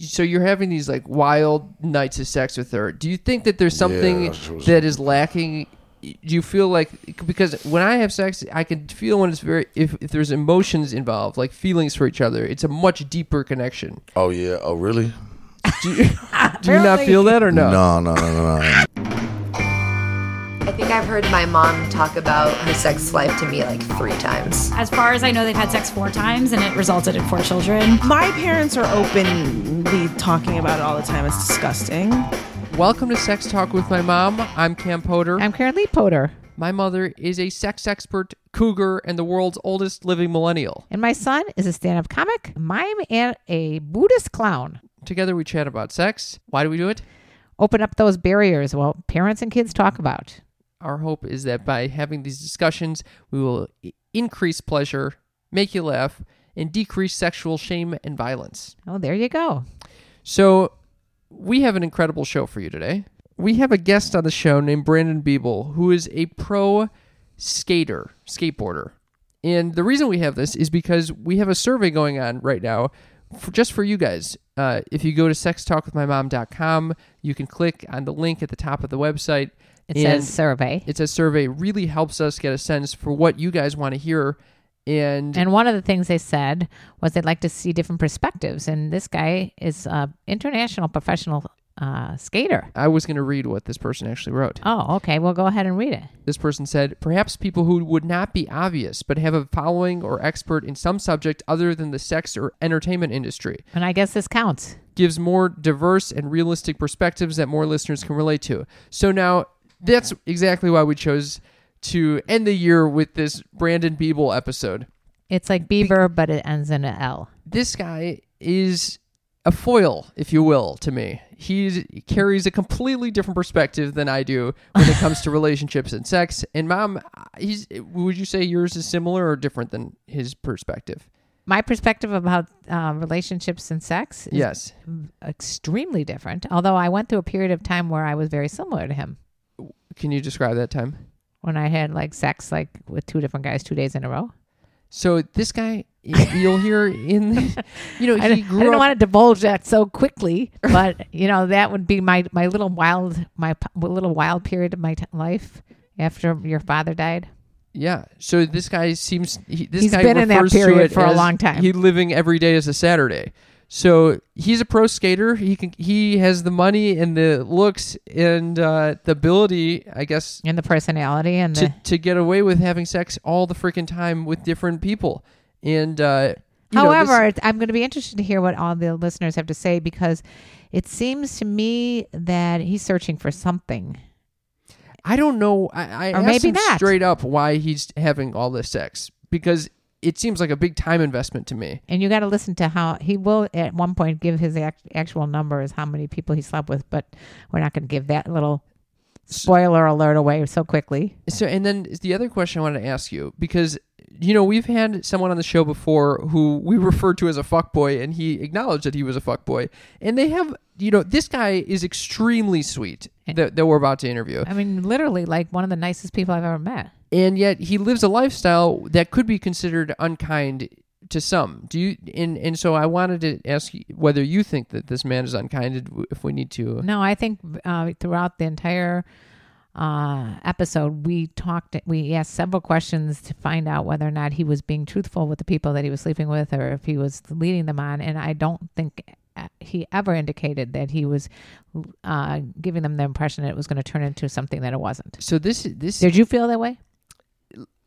so you're having these like wild nights of sex with her. Do you think that there's something Yeah, she was- that is lacking? Do you feel like because when I have sex, I can feel when it's very if, if there's emotions involved, like feelings for each other, it's a much deeper connection. Oh yeah. Oh really? Do you, do you not feel that or no? No, no, no, no, no. I think I've heard my mom talk about her sex life to me like three times. As far as I know, they've had sex four times and it resulted in four children. My parents are openly talking about it all the time. It's disgusting. Welcome to Sex Talk with my mom. I'm Cam Potter. I'm Karen Lee Potter. my mother is a sex expert, cougar, and the world's oldest living millennial. And my son is a stand up comic, mime, and a Buddhist clown. Together we chat about sex. Why do we do it? Open up those barriers while parents and kids talk about. Our hope is that by having these discussions, we will increase pleasure, make you laugh, and decrease sexual shame and violence. Oh, there you go. So, we have an incredible show for you today. We have a guest on the show named Brandon Biebel, who is a pro skater, skateboarder. And the reason we have this is because we have a survey going on right now for, just for you guys. Uh, if you go to sextalkwithmymom.com, you can click on the link at the top of the website. It and says survey. It says survey really helps us get a sense for what you guys want to hear and, And one of the things they said was they'd like to see different perspectives. And this guy is an international professional uh, skater. i was going to read what this person actually wrote Oh, okay. Well, go ahead and read it. this person said perhaps people who would not be obvious but have a following or expert in some subject other than the sex or entertainment industry And I guess this counts. gives more diverse and realistic perspectives that more listeners can relate to so now that's exactly why we chose to end the year with this brandon biebel episode It's like Bieber, but it ends in a L. this guy is a foil, if you will, to me. He carries a completely different perspective than I do when it comes to relationships and sex. And mom, he's would you say yours is similar or different than his perspective? My perspective about uh, relationships and sex is Yes. extremely different. Although I went through a period of time where I was very similar to him. Can you describe that time? when I had like sex like with two different guys two days in a row. So this guy, you'll hear in, the, you know, I, he don't- I grew didn't up. want to divulge that so quickly, but you know that would be my my little wild my little wild period of my t- life after your father died. Yeah. So this guy seems he, this He's guy been in that period for a long time. He living every day as a Saturday. So he's a pro skater. He can he has the money and the looks and uh, the ability, I guess, And the personality and to the to get away with having sex all the freaking time with different people. And uh, you know, this- However, I'm going to be interested to hear what all the listeners have to say because it seems to me that he's searching for something. I don't know. I, I Or asked maybe him not. straight up why he's having all this sex because it seems like a big time investment to me. And you got to listen to how he will at one point give his act, actual numbers, how many people he slept with, but we're not going to give that little spoiler alert away so quickly. So, and then the other question I wanted to ask you because you know we've had someone on the show before who we referred to as a fuckboy, and he acknowledged that he was a fuckboy, and they have you know this guy is extremely sweet that, that we're about to interview, I mean, literally, like one of the nicest people I've ever met. And yet he lives a lifestyle that could be considered unkind to some. Do you? And and so I wanted to ask you whether you think that this man is unkind, if we need to. No, I think uh, throughout the entire uh, episode, we talked, we asked several questions to find out whether or not he was being truthful with the people that he was sleeping with or if he was leading them on. And I don't think uh, he ever indicated that he was uh, giving them the impression that it was going to turn into something that it wasn't. So this this Did you feel that way?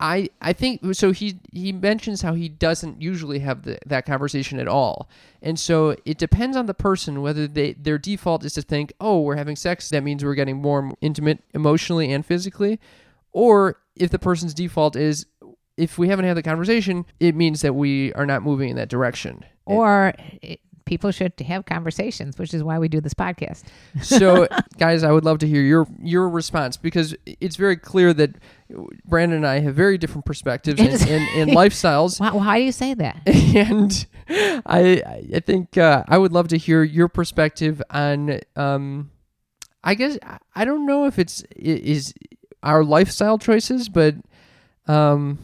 I I think so. He he mentions how he doesn't usually have the, that conversation at all, and so it depends on the person whether they their default is to think, oh, we're having sex, that means we're getting more intimate emotionally and physically, or if the person's default is, if we haven't had the conversation, it means that we are not moving in that direction. Or it, people should have conversations, which is why we do this podcast. so guys i would love to hear your your response because it's very clear that brandon and i have very different perspectives and, and, and lifestyles Why, why do you say that? and I I think uh, I would love to hear your perspective on um I guess I don't know if it's is our lifestyle choices, but um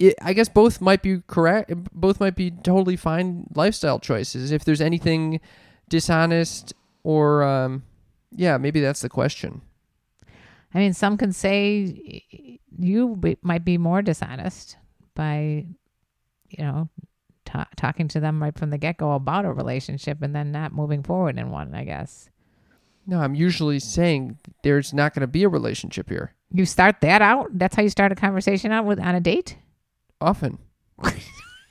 it, I guess both might be correct. Both might be totally fine lifestyle choices. If there's anything dishonest or um, yeah, maybe that's the question. I mean, some can say you be, might be more dishonest by, you know, ta- talking to them right from the get go about a relationship and then not moving forward in one, I guess. No, I'm usually saying there's not going to be a relationship here. You start that out? That's how you start a conversation out with on a date? Often.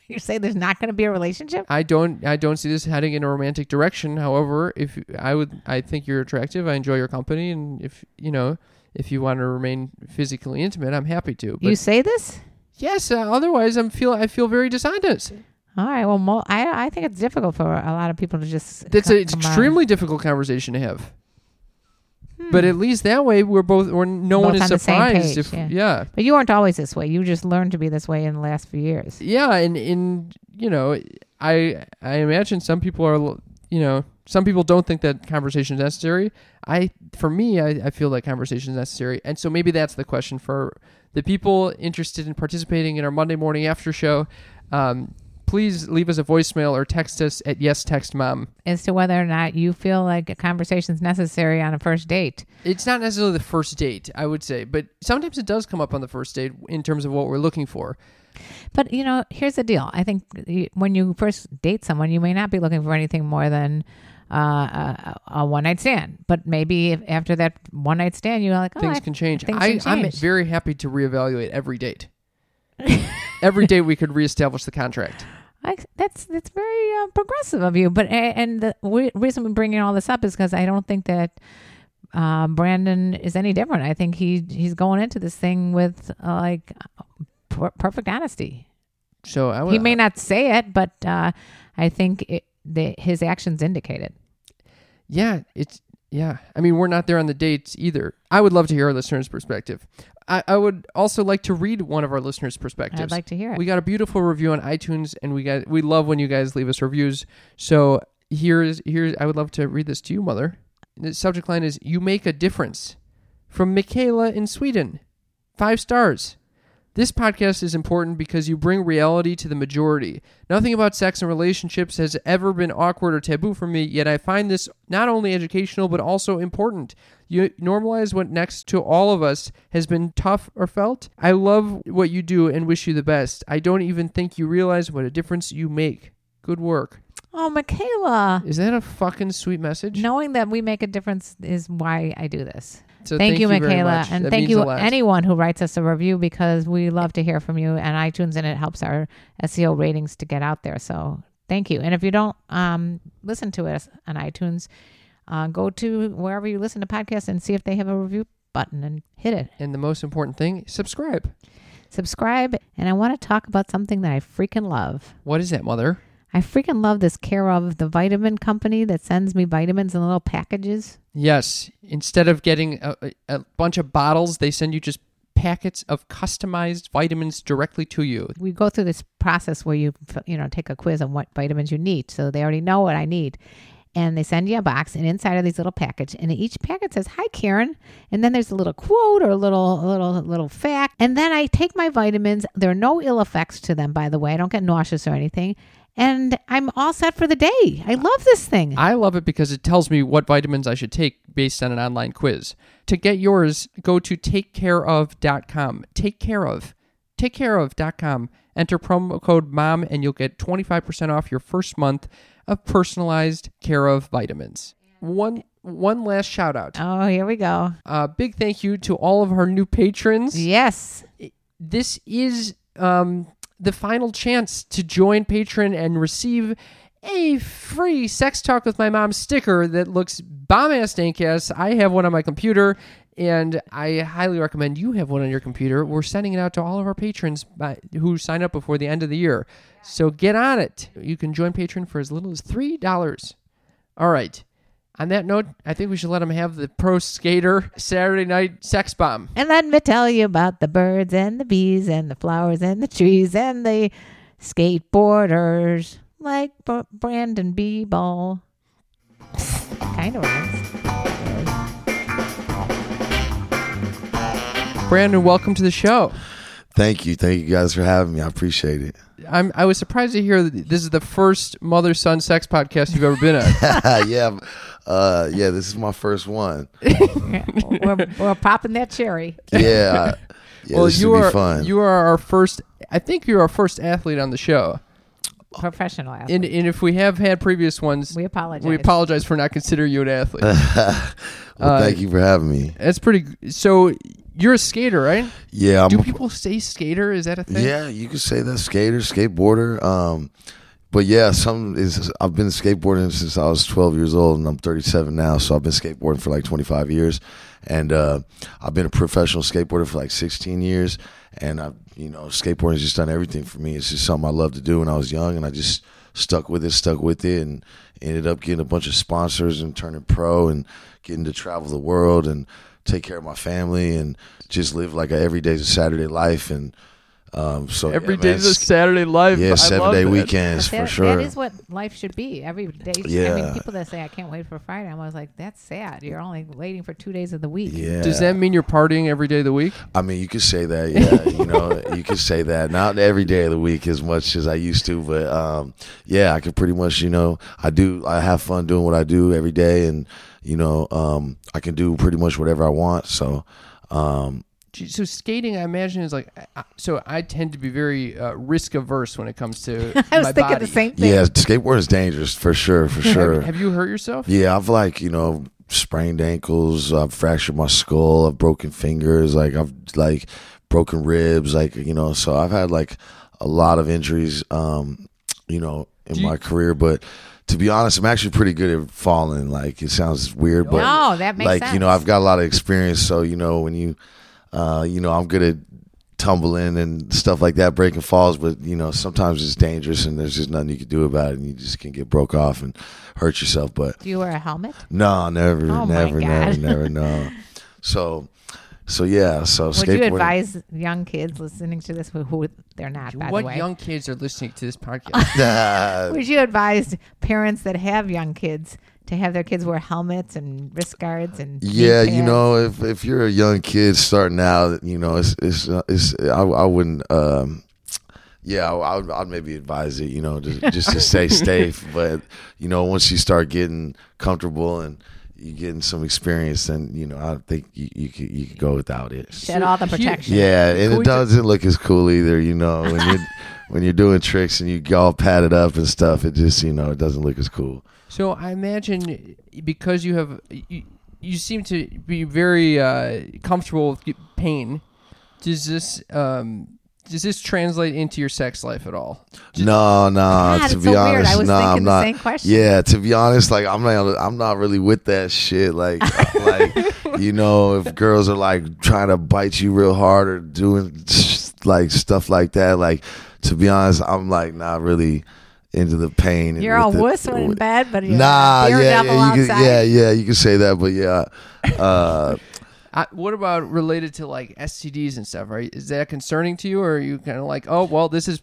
You say there's not going to be a relationship? I don't I don't see this heading in a romantic direction. However, if I would I think you're attractive, I enjoy your company and if, you know, if you want to remain physically intimate, I'm happy to. You say this? yes, uh, otherwise I'm feel I feel very dishonest. All right. Well, mo- I I think it's difficult for a lot of people to just. That's an extremely difficult conversation to have. But at least that way we're both or no one Hmm. Is on surprised page, if yeah. yeah. But you weren't always this way. You just learned to be this way in the last few years. Yeah, and in you know, I I imagine some people are you know some people don't think that conversation is necessary. I for me, I, I feel that conversation is necessary, and so maybe that's the question for the people interested in participating in our Monday morning after show. Um, please leave us a voicemail or text us at yes text mom. As to whether or not you feel like a conversation is necessary on a first date. It's not necessarily the first date, I would say, but sometimes it does come up on the first date in terms of what we're looking for. But you know, here's the deal. I think when you first date someone, you may not be looking for anything more than uh, a, a one night stand. But maybe if after that one night stand, you're like, oh, things I- can change. things I, can I'm very happy to reevaluate every date. every date we could reestablish the contract. I, that's that's very uh, progressive of you. But and the w- reason we're bringing all this up is because I don't think that uh, Brandon is any different. I think he he's going into this thing with uh, like per- perfect honesty. So I He may not say it, but uh, I think it, the, his actions indicate it. Yeah, it's yeah. I mean, we're not there on the dates either. I would love to hear our listeners' perspective. I, I would also like to read one of our listeners' perspectives. I'd like to hear it. We got a beautiful review on iTunes, and we got we love when you guys leave us reviews. So here's here's I would love to read this to you, mother. The subject line is "You make a difference." From Michaela in Sweden, five stars. This podcast is important because you bring reality to the majority. Nothing about sex and relationships has ever been awkward or taboo for me, yet I find this not only educational but also important. You normalize what next to all of us has been tough or felt. I love what you do and wish you the best. I don't even think you realize what a difference you make. Good work. Oh, Michaela. Is that a fucking sweet message? Knowing that we make a difference is why I do this. So thank, you, very Michaela, and That thank you anyone who writes us a review because we love to hear from you and iTunes, and it helps our SEO ratings to get out there. So thank you. And if you don't um, listen to us on iTunes, uh, go to wherever you listen to podcasts and see if they have a review button and hit it. And the most important thing, subscribe. Subscribe. And I want to talk about something that I freaking love. What is that, mother? I freaking love this care of the vitamin company that sends me vitamins in little packages. Yes. Instead of getting a, a a bunch of bottles, they send you just packets of customized vitamins directly to you. we go through this process where you you know take a quiz on what vitamins you need. So they already know what i need. And they send you a box and inside of these little package and each packet says hi karen. And then there's a little quote or a little a little little fact. And then i take my vitamins. There are no ill effects to them by the way. I don't get nauseous or anything and i'm all set for the day i love this thing I love it because it tells me what vitamins I should take based on an online quiz. To get yours, go to takecareof.com. Take care of. Takecareof.com. Enter promo code MOM and you'll get 25% off your first month of personalized care of vitamins. One one last shout out. oh here we go Uh, big thank you to all of our new patrons. yes this is um, the final chance to join Patreon and receive a free Sex Talk with My Mom sticker that looks bomb ass dank ass. I have one on my computer, and I highly recommend you have one on your computer. We're sending it out to all of our patrons by, who sign up before the end of the year. So get on it. You can join Patreon for as little as $3. All right. On that note, I think we should let them have the pro skater Saturday night sex bomb. And let me tell you about the birds and the bees and the flowers and the trees and the skateboarders like B- Brandon B. Ball. kind of rhymes. Brandon, welcome to the show. Thank you. Thank you guys for having me. I appreciate it. I'm I was surprised to hear that this is the first mother son sex podcast you've ever been on. yeah, uh, yeah. This is my first one. we're, we're popping that cherry. Yeah, yeah. well, this you are be fun. you are our first. I think you're our first athlete on the show. Professional athlete. And and if we have had previous ones, we apologize. we apologize for not considering you an athlete. well, uh, thank you for having me. That's pretty. So you're a skater, right? Yeah, I'm Do a- people say skater? Is that a thing? Yeah, you could say that skater, skateboarder. Um, but yeah, some is I've been skateboarding since I was 12 years old, and I'm 37 now. So I've been skateboarding for like 25 years, and uh, I've been a professional skateboarder for like 16 years. And I, you know, skateboarding has just done everything for me. It's just something I loved to do when I was young, and I just stuck with it, stuck with it, and ended up getting a bunch of sponsors and turning pro and getting to travel the world and take care of my family and just live like a everyday Saturday life and. Um, so Every yeah, day man, is a Saturday life. yeah, I seven love day that. weekends But for sure. That is what life should be. Every day. Yeah. I mean, people that say I can't wait for Friday, I was like, that's sad. You're only waiting for two days of the week. yeah. Does that mean you're partying every day of the week? I mean, you could say that. Yeah, you know, you could say that. Not every day of the week as much as I used to, but um, yeah, I could pretty much. You know, I do. I have fun doing what I do every day, and you know, um, I can do pretty much whatever I want. So. Um, So skating, I imagine, is like. So I tend to be very uh, risk averse when it comes to I was my thinking body. the same thing. yeah, skateboarding is dangerous for sure. For sure. Have you hurt yourself? Yeah, I've like you know sprained ankles. I've fractured my skull. I've broken fingers. Like I've like broken ribs. Like you know, so I've had like a lot of injuries. Um, you know, in you- my career, but. To be honest, I'm actually pretty good at falling. Like it sounds weird, but No, that makes like sense. you know, I've got a lot of experience. So you know, when you, uh, you know, I'm good at tumbling and stuff like that, breaking falls. But you know, sometimes it's dangerous, and there's just nothing you can do about it, and you just can get broke off and hurt yourself. But Do you wear a helmet? no, never, Oh, never, never, never, no. So, so yeah, so Would skateboarding. you advise young kids listening to this who, who they're not, by What the way? young kids are listening to this podcast? Would you advise parents that have young kids to have their kids wear helmets and wrist guards and knee yeah, you know, if if you're a young kid starting out, you know, it's it's uh, it's I, I wouldn't. um yeah, I, I'd, I'd maybe advise it, you know, just, just to stay safe. But you know, once you start getting comfortable and you getting some experience, then you know, I think you you could you could go without it. Shed all the protection. Yeah, and it doesn't look as cool either. You know, when you're when you're doing tricks and you get all padded up and stuff, it just you know it doesn't look as cool. so I imagine because you have you, you seem to be very uh, comfortable with pain. Does this um, does this translate into your sex life at all? No, no. God, to be so honest, no, thinking I'm the not. same question. Yeah, to be honest, like I'm not. I'm not really with that shit. Like, like you know, if girls are like trying to bite you real hard or doing like stuff like that, like to be honest, I'm like not really into the pain. and You're all with wuss when in bed, but you're Nah, yeah, yeah, you could, yeah, yeah, you can say that, but yeah, uh, I, what about related to like STDs and stuff? Right? Is that concerning to you, or are you kind of like, oh well, this is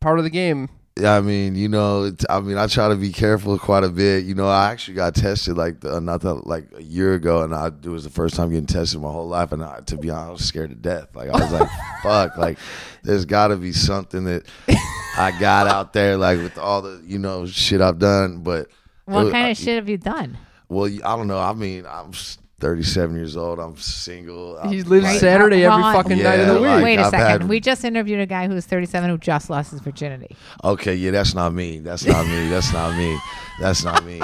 part of the game? Yeah, I mean, you know, I mean, I try to be careful quite a bit. You know, I actually got tested like the, not that like a year ago, and I it was the first time getting tested my whole life, and I, to be honest, I was scared to death. Like I was like, fuck, like there's got to be something that I got out there, like with all the you know shit I've done. But What it- kind I- of shit have you done? Well, I don't know. I mean, I'm 37 years old. I'm single. I'm, He lives like- Saturday every Well, fucking Yeah, night of the week. like- Wait a I've second. had- we just interviewed a guy who's 37 who just lost his virginity. Okay, yeah, that's not me. That's not me. That's not me. That's not me.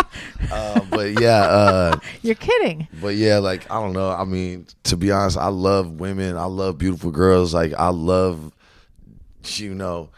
Uh, but yeah, uh, You're kidding. but yeah, like I don't know. I mean, to be honest, I love women. I love beautiful girls. Like I love, you know,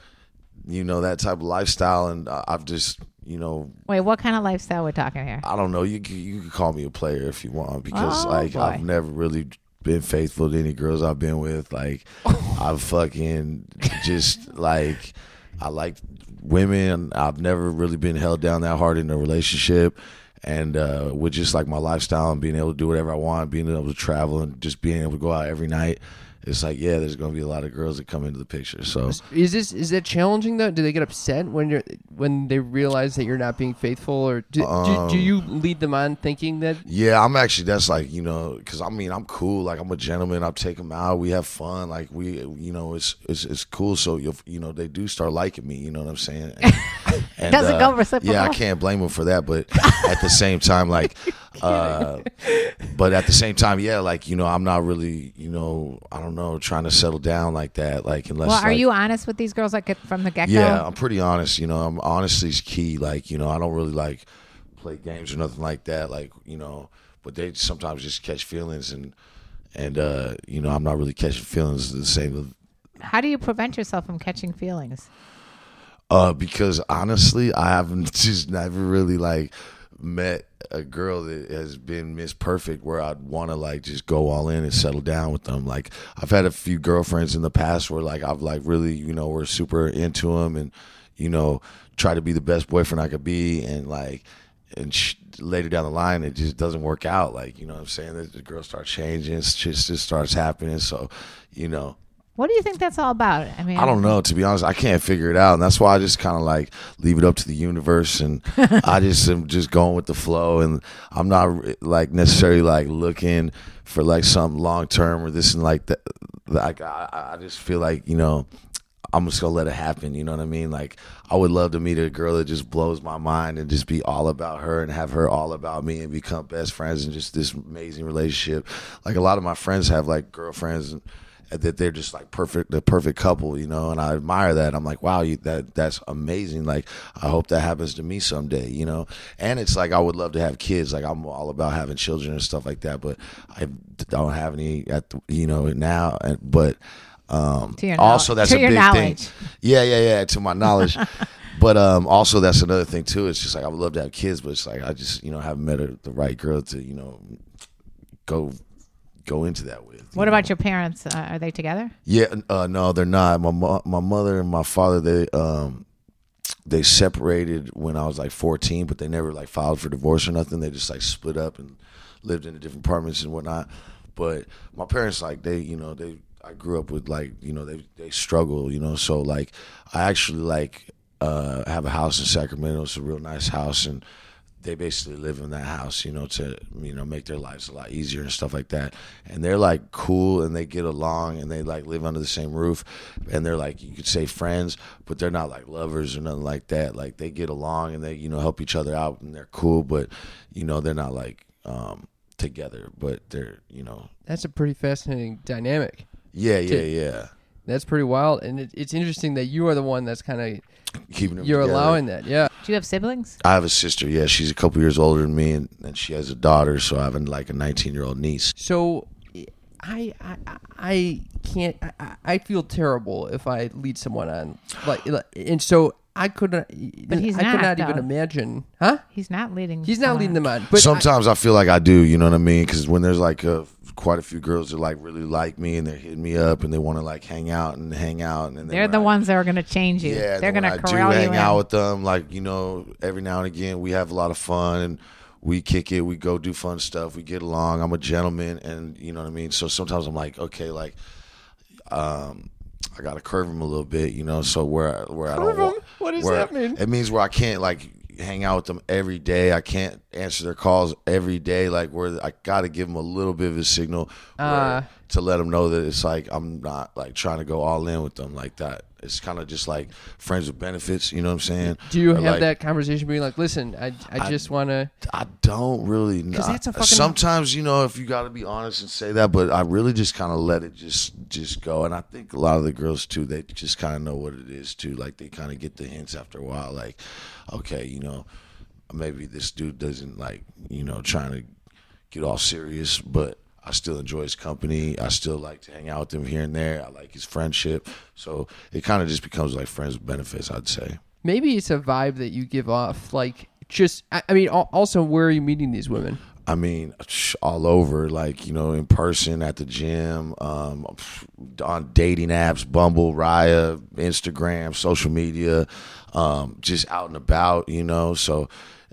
you know that type of lifestyle, and I've just, you know, Wait, what kind of lifestyle we're talking here? I don't know. You you can call me a player if you want because Oh, like boy. I've never really been faithful to any girls I've been with. Like I've fucking just like I like women. I've never really been held down that hard in a relationship. And uh, with just like my lifestyle and being able to do whatever I want, being able to travel and just being able to go out every night it's like yeah, there's gonna be a lot of girls that come into the picture. So Is this is that challenging though? Do they get upset when you're when they realize that you're not being faithful, or do, do, do um, you lead them on thinking that? Yeah, I'm actually that's like you know because I mean I'm cool like I'm a gentleman I take them out we have fun like we you know it's it's, it's cool so you you know they do start liking me you know what I'm saying and, and, Doesn't uh, go reciprocal? yeah I can't blame them for that but at the same time like uh but at the same time yeah like you know I'm not really you know I don't know trying to settle down like that like unless Well, are like- you honest with these girls like from the get go? yeah, I'm pretty honest. You know, I'm honesty is key. Like, you know, I don't really like play games or nothing like that. Like, you know, but they sometimes just catch feelings and and uh, you know, I'm not really catching feelings the same. How do you prevent yourself from catching feelings? Uh, because honestly, I haven't just never really like met a girl that has been Miss Perfect where I'd want to like just go all in and settle down with them. Like I've had a few girlfriends in the past where like I've like really you know we're super into them and you know try to be the best boyfriend I could be and like and later down the line it just doesn't work out. Like you know what I'm saying the, the girl starts changing, it just starts happening. So you know. What do you think that's all about? I mean, I don't know. To be honest, I can't figure it out, and that's why I just kind of like leave it up to the universe, and I just am just going with the flow, and I'm not like necessarily like looking for like something long term or this and like that. Like I, I just feel like you know. I'm just gonna let it happen. You know what I mean? Like I would love to meet a girl that just blows my mind and just be all about her and have her all about me and become best friends and just this amazing relationship. Like a lot of my friends have like girlfriends and that they're just like perfect, the perfect couple, you know, and I admire that. I'm like, wow, you, that that's amazing. Like, I hope that happens to me someday, you know. And it's like I would love to have kids. Like, I'm all about having children and stuff like that, but I don't have any at the, you know now. And but um, also that's to a big knowledge. thing. Yeah, yeah, yeah. To my knowledge. But um, also that's another thing too. It's just like I would love to have kids, but it's like I just you know haven't met a, the right girl to you know go go into that with. What about know? your parents? Uh, are they together? Yeah, uh, no, they're not. My mo- my mother and my father they um they separated when I was like 14, but they never like filed for divorce or nothing. They just like split up and lived in different apartments and whatnot. But my parents like they you know they I grew up with like you know they they struggle you know so like I actually like uh have a house in Sacramento. It's a real nice house and they basically live in that house, you know, to you know make their lives a lot easier and stuff like that. And they're like cool and they get along and they like live under the same roof and they're like you could say friends, but they're not like lovers or nothing like that. Like they get along and they you know help each other out and they're cool, but you know they're not like um together, but they're you know That's a pretty fascinating dynamic. yeah yeah To- yeah That's pretty wild, and it, it's interesting that you are the one that's kind of keeping them you're together. allowing that. Yeah. Do you have siblings? I have a sister. Yeah, she's a couple years older than me, and, and she has a daughter. So I have a, like a 19 year old niece. So, I I, I can't. I- I, I feel terrible if I lead someone on like, like- and so I couldn't. But he's I could not, not even imagine, huh? He's not leading. He's not leading them on. But I- Sometimes I, feel like I do. You know what I mean? Because when there's like a, quite a few girls that like really like me and they're hitting me up and they want to like hang out and hang out, and then They're the I- ones that are going to change you. Yeah, They're then going when to I do corral you hang in. out with them. Like you know, every now and again we have a lot of fun and we kick it. We go do fun stuff. We get along. I'm a gentleman, and you know what I mean. So sometimes I'm like, okay, like, um, I gotta curve him a little bit, you know. So where where I Curve don't want, him? What does where- that mean? It means where I can't like hang out with them every day. I can't answer their calls every day. Like where I gotta give them a little bit of a signal Ah. to let them know that it's like I'm not like trying to go all in with them like that. It's kind of just like friends with benefits. You know what I'm saying? do you Or, have like, that conversation being like, listen, I I just want to. I don't really know. that's a fucking- Sometimes you know if you got to be honest and say that, but I really just kind of let it just just go. And I think a lot of the girls too, they just kind of know what it is too. Like they kind of get the hints after a while. Like, okay, you know, maybe this dude doesn't like you know trying to get all serious, but I still enjoy his company. I still like to hang out with him here and there. I like his friendship. So it kind of just becomes like friends with benefits, I'd say. Maybe it's a vibe that you give off. Like, just I, I mean, also, where are you meeting these women? I mean, all over, like you know, in person at the gym, um, on dating apps, Bumble, Raya, Instagram, social media, um, just out and about, you know. So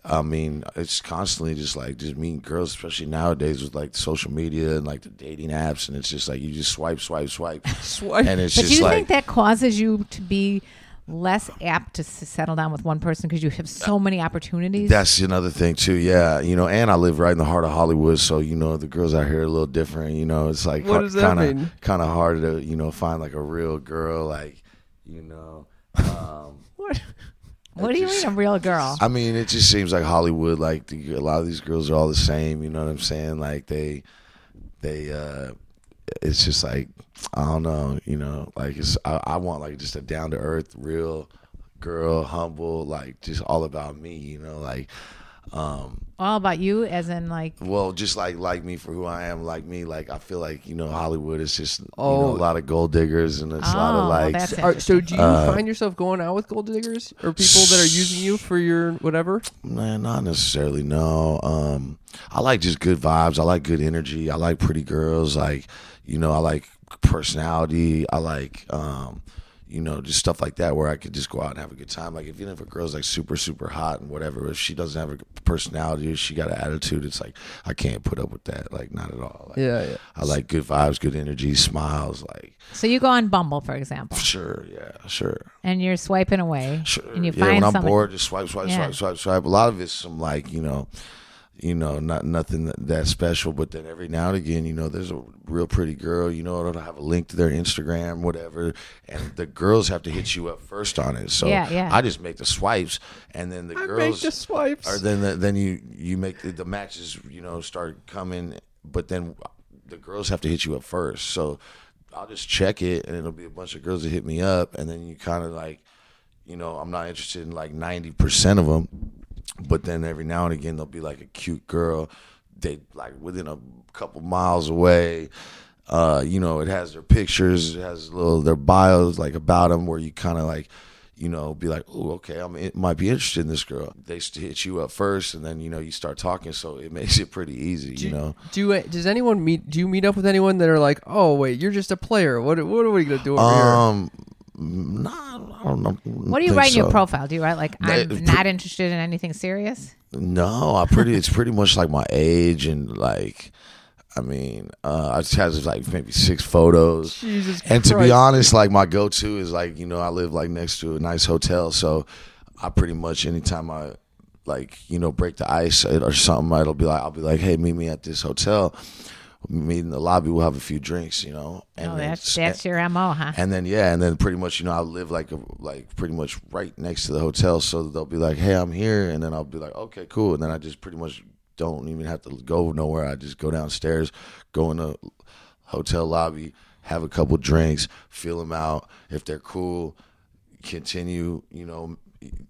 I mean, it's constantly just like just meeting girls, especially nowadays with like social media and like the dating apps, and it's just like you just swipe, swipe, swipe, Swipe. and it's But do you like think that causes you to be less apt to settle down with one person because you have so many opportunities? That's another thing too. Yeah, you know, and I live right in the heart of Hollywood, so you know the girls out here are a little different. You know, it's like What does that kind mean? of kind of hard to you know find like a real girl, like you know. Um, what, what do you mean a real girl? I mean, it just seems like Hollywood. Like the, a lot of these girls are all the same. You know what I'm saying? Like they, they. uh It's just like I don't know. You know, like it's. I, I want like just a down to earth, real girl, humble, like just all about me. You know, like. Um All about you, as in like Well, just like like me for who I am, like me, like I feel like you know Hollywood is just you Oh. know, a lot of gold diggers and it's a lot Oh, of like that's Are, so do you Uh, find yourself going out with gold diggers or people that are using you for your whatever? Man, not necessarily. No. Um, I like just good vibes. I like good energy. I like pretty girls. Like, you know, I like personality. I like, um, you know, just stuff like that where I could just go out and have a good time. Like, if even if a girl's like super, super hot and whatever, if she doesn't have a personality or she got an attitude, it's like I can't put up with that. Like, not at all. Like, Yeah, yeah. I like good vibes, good energy, smiles. Like, so you go on Bumble, for example, sure, yeah, sure. and you're swiping away, Sure. and you yeah, find when I'm something. bored, just swipe, swipe, Yeah. swipe, swipe, swipe. A lot of it's some like you know, you know, not nothing that, that special. But then every now and again, you know, there's a real pretty girl. You know, it'll have a link to their Instagram, whatever, and the girls have to hit you up first on it. So Yeah, yeah. I just make the swipes, and then the I girls make the swipes. or then the, then you you make the, the matches you know start coming but then the girls have to hit you up first so i'll just check it and it'll be a bunch of girls that hit me up and then you kind of like you know i'm not interested in like 90% of them but then every now and again there'll be like a cute girl they like within a couple miles away uh you know it has their pictures it has little their bios like about them where you kind of like you know, be like, oh, okay, I'm it might be interested in this girl. They hit you up first, and then you know you start talking, so it makes it pretty easy, you know. Do does anyone meet? Do you meet up with anyone that are like, oh wait, you're just a player? What what are we gonna do over here? Nah, I don't know. what do you write in your profile? Do you write like I'm not interested in anything serious? No, I pretty. It's pretty much like my age and like. I mean, uh, I just have like maybe six photos. Jesus and to be honest, like my go-to is like you know I live like next to a nice hotel, so I pretty much anytime I like you know break the ice or something, it'll be like I'll be like, hey, meet me at this hotel. Meet in the lobby. We'll have a few drinks, you know. And oh, then that's s- that's your mo, huh? and then yeah, and then pretty much you know I live like a, like pretty much right next to the hotel, so they'll be like, "Hey, I'm here," and then I'll be like, "Okay, cool," and then I just pretty much don't even have to go nowhere. I just go downstairs, go in the hotel lobby, have a couple drinks, feel them out. If they're cool, continue, you know,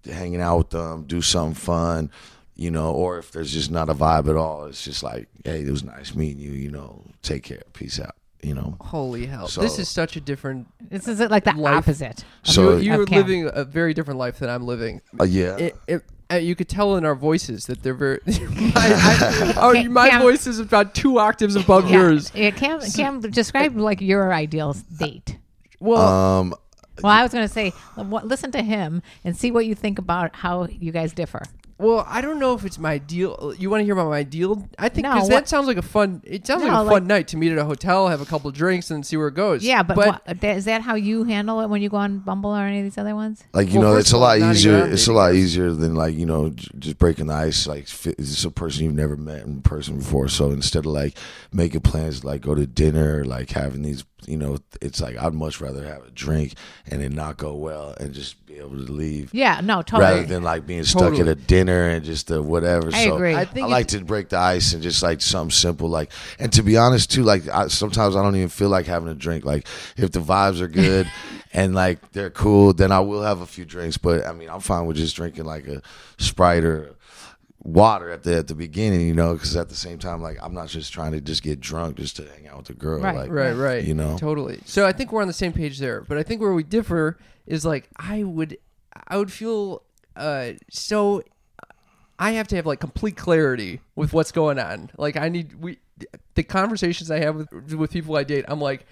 hanging out with them, do something fun. You know, or if there's just not a vibe at all, it's just like, hey, it was nice meeting you. You know, take care, peace out. You know, Holy hell! So- this is such a different. This is like the Life. opposite. So- you, you are Cam. living a very different life than I'm living. uh, yeah. It, it, uh, you could tell in our voices that they're very. my I, oh, Cam- my Cam- voice is about two octaves above Yeah. yours. Yeah, Cam, Cam, describe like your ideal date. Well, Um, Well, I was going to say, listen to him and see what you think about how you guys differ. Well, I don't know if it's my deal. You want to hear about my deal? I think No, because what- that sounds like a fun. It sounds No, like a fun like- night to meet at a hotel, have a couple drinks, and see where it goes. Yeah, but, what, that- is that how you handle it when you go on Bumble or any of these other ones? like you Well, know, first it's a of all, lot not even easier. on It's a dating lot easier than like you know j- just breaking the ice. Like fi- it's a person you've never met in person before. So instead of like making plans, like go to dinner, like having these, you know, it's like I'd much rather have a drink and it not go well and just be able to leave. Yeah, no, totally. Rather than like being stuck Totally. at a dinner and just the whatever. I so agree. I I, like to break the ice and just like something simple. Like, and to be honest too, like I, sometimes I don't even feel like having a drink. Like if the vibes are good and like they're cool, then I will have a few drinks. But I mean, I'm fine with just drinking like a Sprite or water at the at the beginning, you know, because at the same time, like I'm not just trying to just get drunk just to hang out with a girl. Right, like, right, right. You know. totally. So I think we're on the same page there. But I think where we differ is like I would, I would feel uh so. I have to have like complete clarity with what's going on. Like I need we the conversations I have with with people I date. I'm like,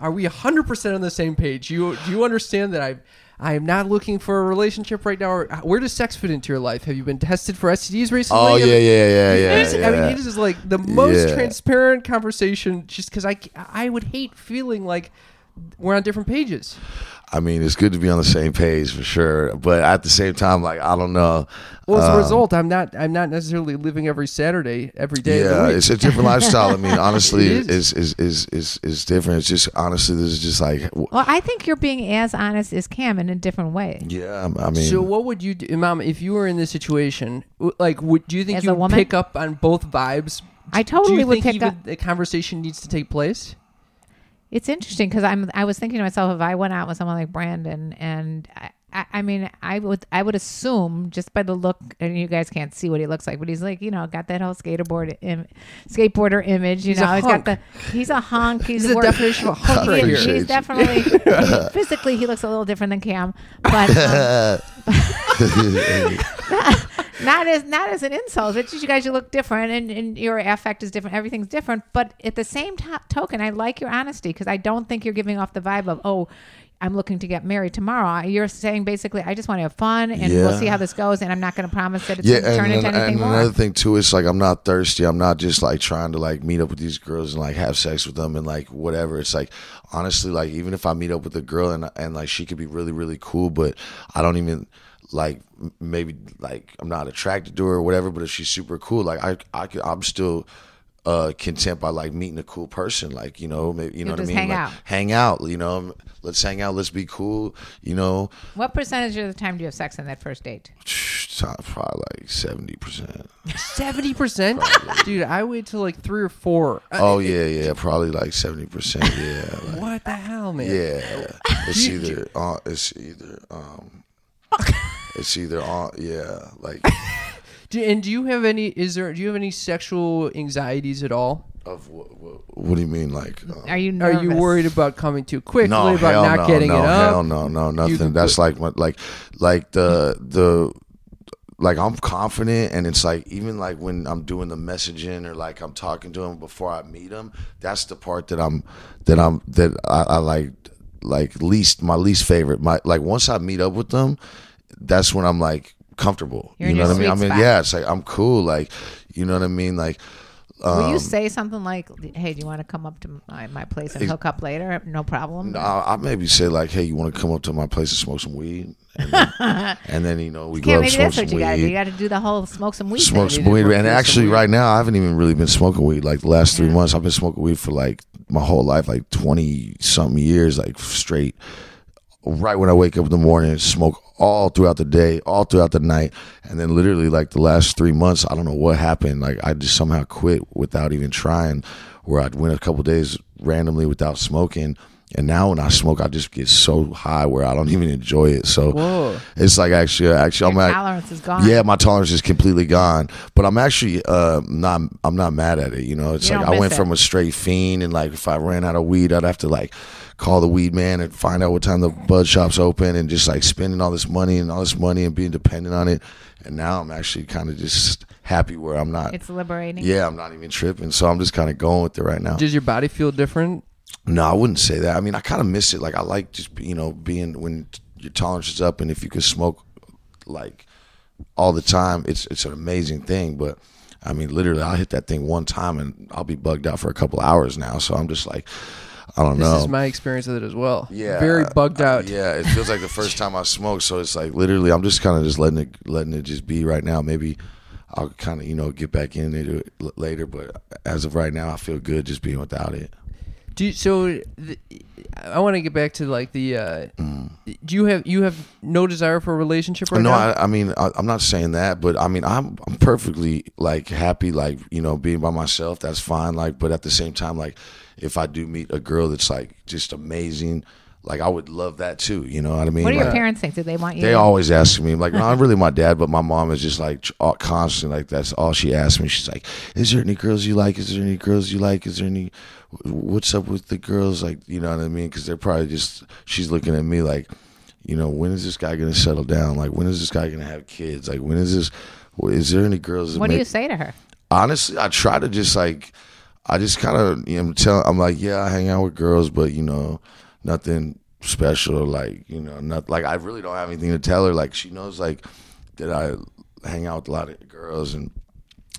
are we 100 percent on the same page? You do you understand that I I am not looking for a relationship right now. Or uh, where does sex fit into your life? Have you been tested for STDs recently? Oh yeah, yeah, yeah, yeah. It is- I mean, yeah. it is like the most Yeah. transparent conversation. Just because I, I would hate feeling like we're on different pages. I mean, it's good to be on the same page for sure, but at the same time, like I don't know. Well, as a Um, result, I'm not. I'm not necessarily living every Saturday, every day. of the Yeah, week. it's a different lifestyle. I mean, honestly, It is is is is is different. It's just honestly, this is just like, w- Well, I think you're being as honest as Cam in a different way. yeah. I mean, So what would you do, Mom, if you were in this situation? Like, would do you think you a would woman? pick up on both vibes? I do totally you would think pick even up. the conversation needs to take place? It's interesting because I'm. I was thinking to myself, if I went out with someone like Brandon, and I, I, I mean, I would, I would assume just by the look, and you guys can't see what he looks like, but he's like, you know, got that whole skateboard, Im, skateboarder image. You He's a know, he's got the, he's a hunk. He's, He's wor- definition of a hunk he right is- He's definitely physically he looks a little different than Cam, but um, not as not as an insult. It's just you guys you look different and, and your affect is different. Everything's different. But at the same to- token, I like your honesty because I don't think you're giving off the vibe of oh. I'm looking to get married tomorrow. You're saying basically, I just want to have fun, and we'll see how this goes. And I'm not going to promise that it's yeah, going to turn and, into and, anything and more. another thing too is like I'm not thirsty. I'm not just like trying to like meet up with these girls and like have sex with them and like whatever. It's like honestly, like even if I meet up with a girl and and like she could be really really cool, but I don't even like maybe like I'm not attracted to her or whatever. But if she's super cool, like I I could, I'm still uh content by like meeting a cool person like you know maybe you know what i mean hang like out. hang out you know let's hang out let's be cool you know what percentage of the time do you have sex on that first date? probably like 70% Seventy percent, dude. I wait till like three or four. Uh, Oh yeah, yeah, probably like seventy percent. Yeah, like, What the hell, man? yeah. It's either uh, it's either um, it's either on. Yeah, like Do, and do you have any? Is there? Do you have any sexual anxieties at all? of what? What, what do you mean? Like um, Are you Are you worried about coming too quickly? no, about hell not no, getting no, it up? hell no, no, nothing. can That's like my like like the the like I'm confident and it's like even like when I'm doing the messaging or like I'm talking to him before I meet him, that's the part that I'm that I'm that I, I like like least my least favorite. My like once I meet up with them, that's when I'm like comfortable. You're you know what I mean? I mean, spot. yeah, it's like I'm cool. Like you know what I mean? Like Will um, you say something like, "Hey, do you want to come up to my, my place and hook up later? No problem." I, I maybe say like, hey, you want to come up to my place and smoke some weed, and then, and then you know we go up maybe smoke that's some what you weed. got to do. You got to do the whole smoke some weed. smoke some weed. And actually, weed. right now, I haven't even really been smoking weed. Like the last three months, I've been smoking weed for like my whole life, like twenty something years, like straight. Right when I wake up in the morning, smoke all throughout the day, all throughout the night, and then literally like the last three months, I don't know what happened. Like I just somehow quit without even trying. Where I'd went a couple days randomly without smoking. And now when I smoke, I just get so high where I don't even enjoy it. So Whoa. it's like actually, actually, Your I'm at, tolerance is gone. yeah, my tolerance is completely gone. But I'm actually uh, not. I'm not mad at it. You know, it's You like I went miss from a straight fiend, and like if I ran out of weed, I'd have to like call the weed man and find out what time the bud shop's open, and just like spending all this money and all this money and being dependent on it. And now I'm actually kind of just happy where I'm not. It's liberating. yeah, I'm not even tripping. So I'm just kind of going with it right now. Does your body feel different? No, I wouldn't say that. I mean, I kind of miss it. Like, I like just you know being when your tolerance is up, and if you could smoke like all the time, it's it's an amazing thing. But I mean, literally, I'll hit that thing one time, and I'll be bugged out for a couple hours now. So I'm just like, I don't This know. This is my experience with it as well. yeah, Very bugged uh, out. yeah, it feels like the first time I smoked. So it's like literally, I'm just kind of just letting it letting it just be right now. Maybe. I'll kind of, you know, get back into it later, but as of right now, I feel good just being without it. Do you, so. The, I want to get back to like the. Uh, Do you have you have no desire for a relationship right Mm. no, now? I, I mean, I, I'm not saying that, but I mean, I'm I'm perfectly like happy, like you know, being by myself. That's fine. Like, but at the same time, like, if I do meet a girl that's like just amazing, like I would love that too. You know what I mean? What do your Like, parents think? Do they want you? They always ask me, like, not really my dad, but my mom is just like all- constant. Like that's all she asks me. She's like, "Is there any girls you like? Is there any girls you like? Is there any? What's up with the girls? Like, you know what I mean? Because they're probably just. She's looking at me like, you know, when is this guy gonna settle down? Like, when is this guy gonna have kids? Like, when is this? Is there any girls? What do make- you say to her? honestly, I try to just like, I just kind of, you know, tell, I'm like, yeah, I hang out with girls, but you know, nothing, special. Like you know, not like I really don't have anything to tell her. Like she knows like that I hang out with a lot of girls and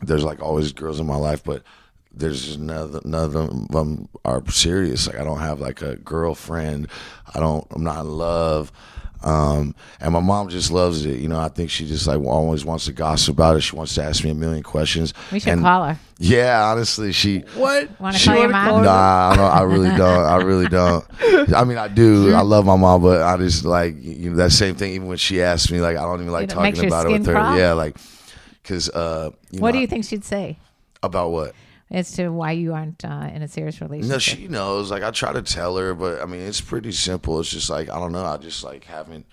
there's like always girls in my life, but there's just none, of- none of them are serious. Like I don't have like a girlfriend. I don't. I'm not in love. Um, and my mom just loves it. You know, I think she just like always wants to gossip about it. She wants to ask me a million questions. We should And- call her. Yeah, honestly, she. What? Want to call your mom? Nah, I, don't, I really don't. I really don't. I mean, I do. I love my mom, but I just like you know that same thing. Even when she asks me, like I don't even like It talking about it with her. crawl? Yeah, like because uh, What know, do you think she'd say about what? As to why you aren't uh, in a serious relationship? No, she knows. Like I try to tell her, but I mean, it's pretty simple. It's just like I don't know. I just like haven't.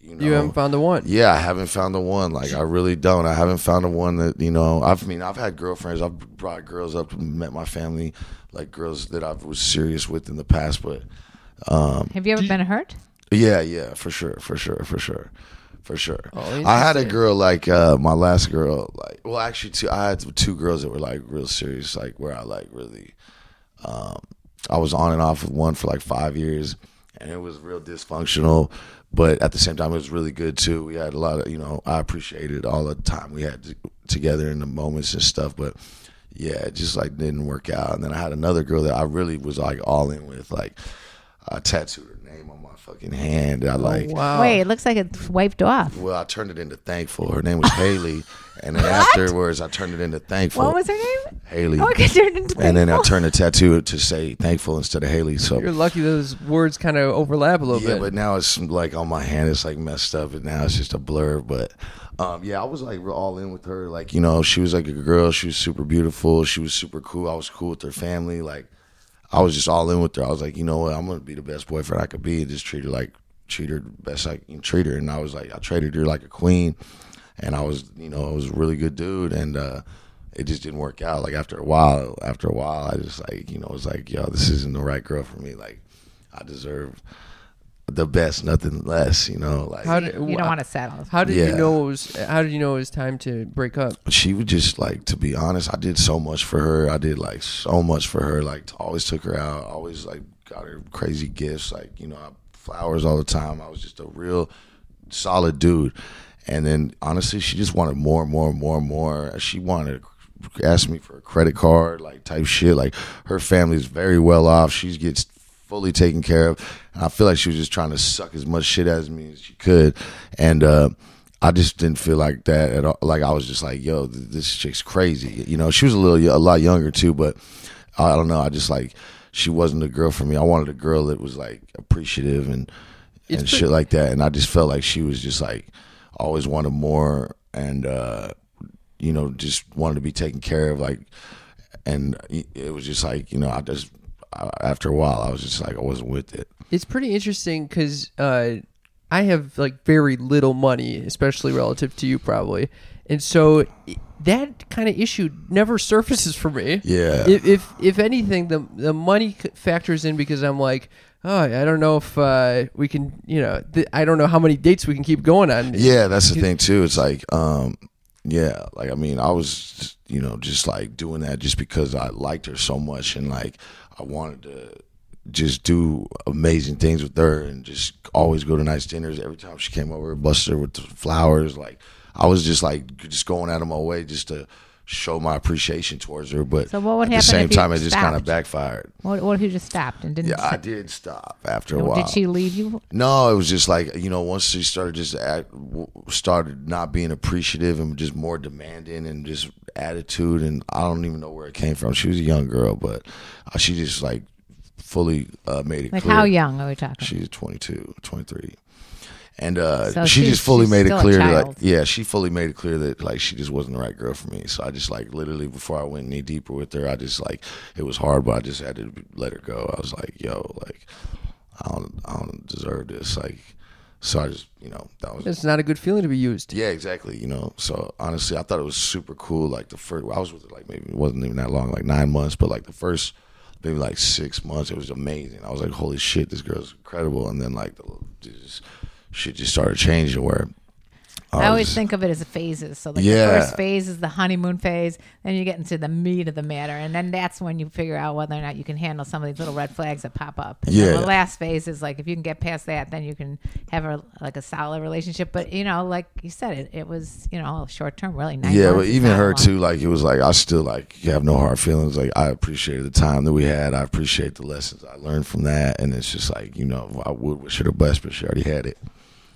You know, You haven't found the one. Yeah, I haven't found the one. Like I really don't. I haven't found the one that you know. I've I mean, I've had girlfriends. I've brought girls up, met my family, like girls that I was serious with in the past. But um, Have you ever been hurt? yeah, yeah, for sure, for sure, for sure, for sure. Oh, I had a girl like uh, my last girl. Like, well, actually, two. I had two girls that were like real serious. Like where I like really. Um, I was on and off with one for like five years, and it was real dysfunctional. But at the same time, it was really good too. We had a lot of, you know, I appreciated all the time we had t- together in the moments and stuff. But yeah, it just like didn't work out. And then I had another girl that I really was like all in with. Like I tattooed her name on my fucking hand. I like. Wow. Wait, it looks like it's wiped off. Well, I turned it into thankful. Her name was Haley, and then afterwards, I turned it into thankful. What was her name? Haley? Oh, I turned into and then I thankful. turned the tattoo to say thankful instead of Haley. So You're lucky those words kind of overlap a little yeah, bit. but now it's like on my hand, it's like messed up, and now it's just a blur. But um, yeah, I was like real all in with her. Like you know, she was like a girl. She was super beautiful. She was super cool. I was cool with her family. Like I was just all in with her. I was like, you know what, I'm gonna be the best boyfriend I could be, and just treat her like treat her best I can treat her. And I was like, I treated her like a queen, and I was, you know, I was a really good dude, and. uh it just didn't work out. Like after a while, after a while, I just like you know was like, yo, this isn't the right girl for me. Like I deserve the best, nothing less. You know, like how did You don't want to settle. How did Yeah. you know it was? How did you know it was time to break up? she was just like to be honest. I did so much for her. I did like so much for her. Like always took her out. Always like got her crazy gifts. Like you know, flowers all the time. I was just a real solid dude. And then honestly, she just wanted more and more and more and more. She wanted to ask me for a credit card, like type shit. Like her family's very well off. She gets fully taken care of. And I feel like she was just trying to suck as much shit as me as she could. And uh I just didn't feel like that at all. Like I was just like, yo, th- this chick's crazy. You know, she was a little, a lot younger too, but I don't know. I just like, she wasn't a girl for me. I wanted a girl that was like appreciative and, It's and pretty- shit like that. And I just felt like she was just like, always wanted more and, uh, you know, just wanted to be taken care of. Like, and it was just like, you know, I just, after a while, I was just like, I wasn't with it. It's pretty interesting because uh, I have like very little money, especially relative to you, probably, and so that kind of issue never surfaces for me. Yeah. If if, if anything, the the money factors in because I'm like. Oh, I don't know if uh, we can, you know, th- I don't know how many dates we can keep going on. Yeah, that's the thing too. It's like, um, yeah, like I mean, I was, you know, just like doing that just because I liked her so much and like I wanted to just do amazing things with her and just always go to nice dinners. Every time she came over, bust her with the flowers. Like I was just like just going out of my way just to show my appreciation towards her. But So what would at the same time, it just kind of backfired. What, what if you just stopped and didn't? Yeah, I did stop after a while. Did she leave you? No, it was just like you know, once she started just act, started not being appreciative and just more demanding and just attitude, and I don't even know where it came from. She was a young girl, but uh, she just like fully uh, made it Like clear. how young are we talking? She's 22, 23. And uh, So she just fully made it clear, that, like, yeah, she fully made it clear that like she just wasn't the right girl for me. So I just like literally before I went any deeper with her, I just like it was hard, but I just had to let her go. I was like, yo, like I don't, I don't deserve this. Like, so I just, you know, that was It's not a good feeling to be used. yeah, exactly. You know, so honestly, I thought it was super cool. Like the first, I was with her like maybe it wasn't even that long, like nine months, but like the first maybe like six months, it was amazing. I was like, holy shit, this girl's incredible. And then like the just, shit just started changing where I always think of it as phases. So like Yeah. the first phase is the honeymoon phase, then you get into the meat of the matter, and then that's when you figure out whether or not you can handle some of these little red flags that pop up. And Yeah. the last phase is like if you can get past that, then you can have a like a solid relationship. But you know, like you said, it it was you know short term, really. Nine yeah, but even her long. too. Like it was like I still like have no hard feelings. Like I appreciate the time that we had. I appreciate the lessons I learned from that. And it's just like you know I would wish her the best, but she already had it.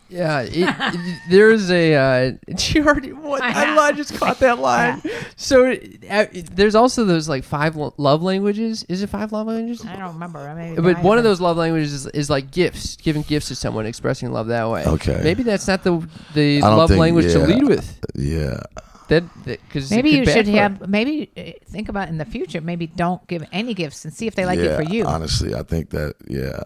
Yeah, it, it- there's a. Uh, she already. What? I, I just caught that line. So uh, there's also those like five lo- love languages. Is it five love languages? I don't remember. I mean, But one of those love languages is, is like gifts, giving gifts to someone, expressing love that way. Okay. Maybe that's not the the love think- language to lead with. Yeah, That because Maybe you should have. Maybe uh, think about in the future. Maybe don't give any gifts and see if they like yeah. it for you. Honestly, I think that yeah,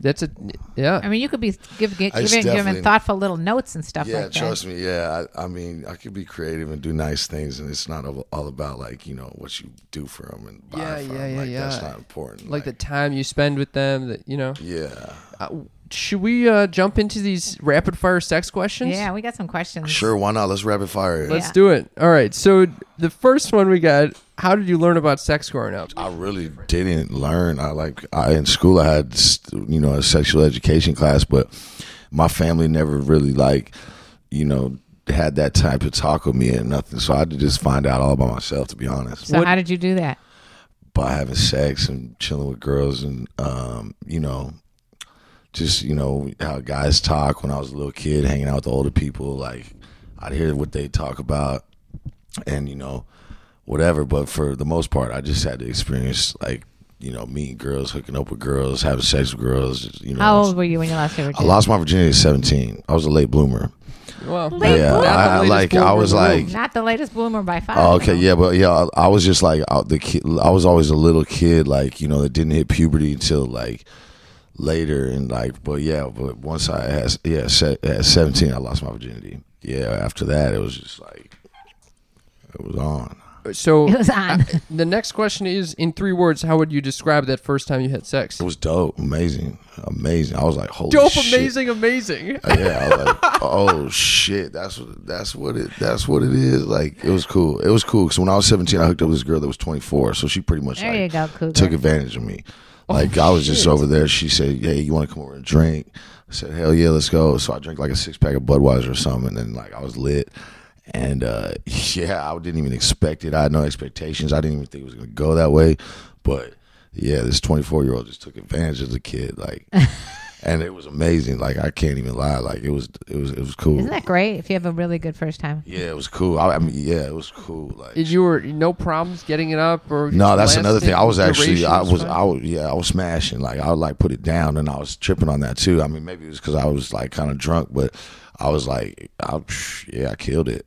That's a yeah. I mean, you could be give, give, giving, giving thoughtful little notes and stuff like that. yeah. like trust me, yeah. I, I mean, I could be creative and do nice things, and it's not all all about like you know what you do for them and buy Yeah, for yeah, 'em. yeah, like, That's not important. like the time you spend with them. That you know. yeah. Uh, should we uh, jump into these rapid fire sex questions? Yeah, we got some questions. Sure, why not? Let's rapid fire. it. Let's Yeah. do it. All right. So the first one we got. How did you learn about sex growing up? I really didn't learn. I like I in school I had you know a sexual education class, but my family never really like you know had that type of talk with me and nothing. So I had to just find out all by myself, to be honest, So What- how did you do that? by having sex and chilling with girls and um, you know. Just you know how guys talk when I was a little kid, hanging out with the older people. Like I'd hear what they talk about, and you know, whatever. But for the most part, I just had to experience like you know meeting girls, hooking up with girls, having sex with girls. You know, How old were you when you lost your I lost my virginity at seventeen. I was a late bloomer. Well, Late yeah, bloomer. not I, I like I was the like. Not the latest bloomer by far. Oh, okay, you know. yeah, but yeah, I, I was just like uh, the kid. I was always a little kid, like you know, that didn't hit puberty until like later, and like, but yeah, but once I had yeah, se- at seventeen, I lost my virginity. Yeah, after that, it was just like it was on. so It was on. the next question is in three words. How would you describe that first time you had sex? It was dope, amazing, amazing. I was like, holy Dope, shit. amazing, amazing. Uh, yeah, I was like, oh shit, that's what that's what it that's what it is. Like it was cool. It was cool because when I was seventeen, I hooked up with this girl that was twenty four, so she pretty much There like you go, Cougar. took advantage of me. Like I was just over there. She said, "Hey, you want to come over and drink?" I said, "Hell yeah, let's go." So I drank like a six pack of Budweiser or something, and then like I was lit. And uh, yeah, I didn't even expect it. I had no expectations. I didn't even think it was gonna go that way. But yeah, this twenty four year old just took advantage of the kid. Like, and it was amazing. Like I can't even lie. Like it was, it was, it was cool. Isn't that great? If you have a really good first time. yeah, it was cool. I, I mean, yeah, it was cool. Like And you were no problems getting it up or No, that's another thing. I was actually, I was, fine? I was, yeah, I was smashing. Like I would like put it down, and I was tripping on that too. I mean, maybe it was because I was like kind of drunk, but I was like, I, yeah, I killed it.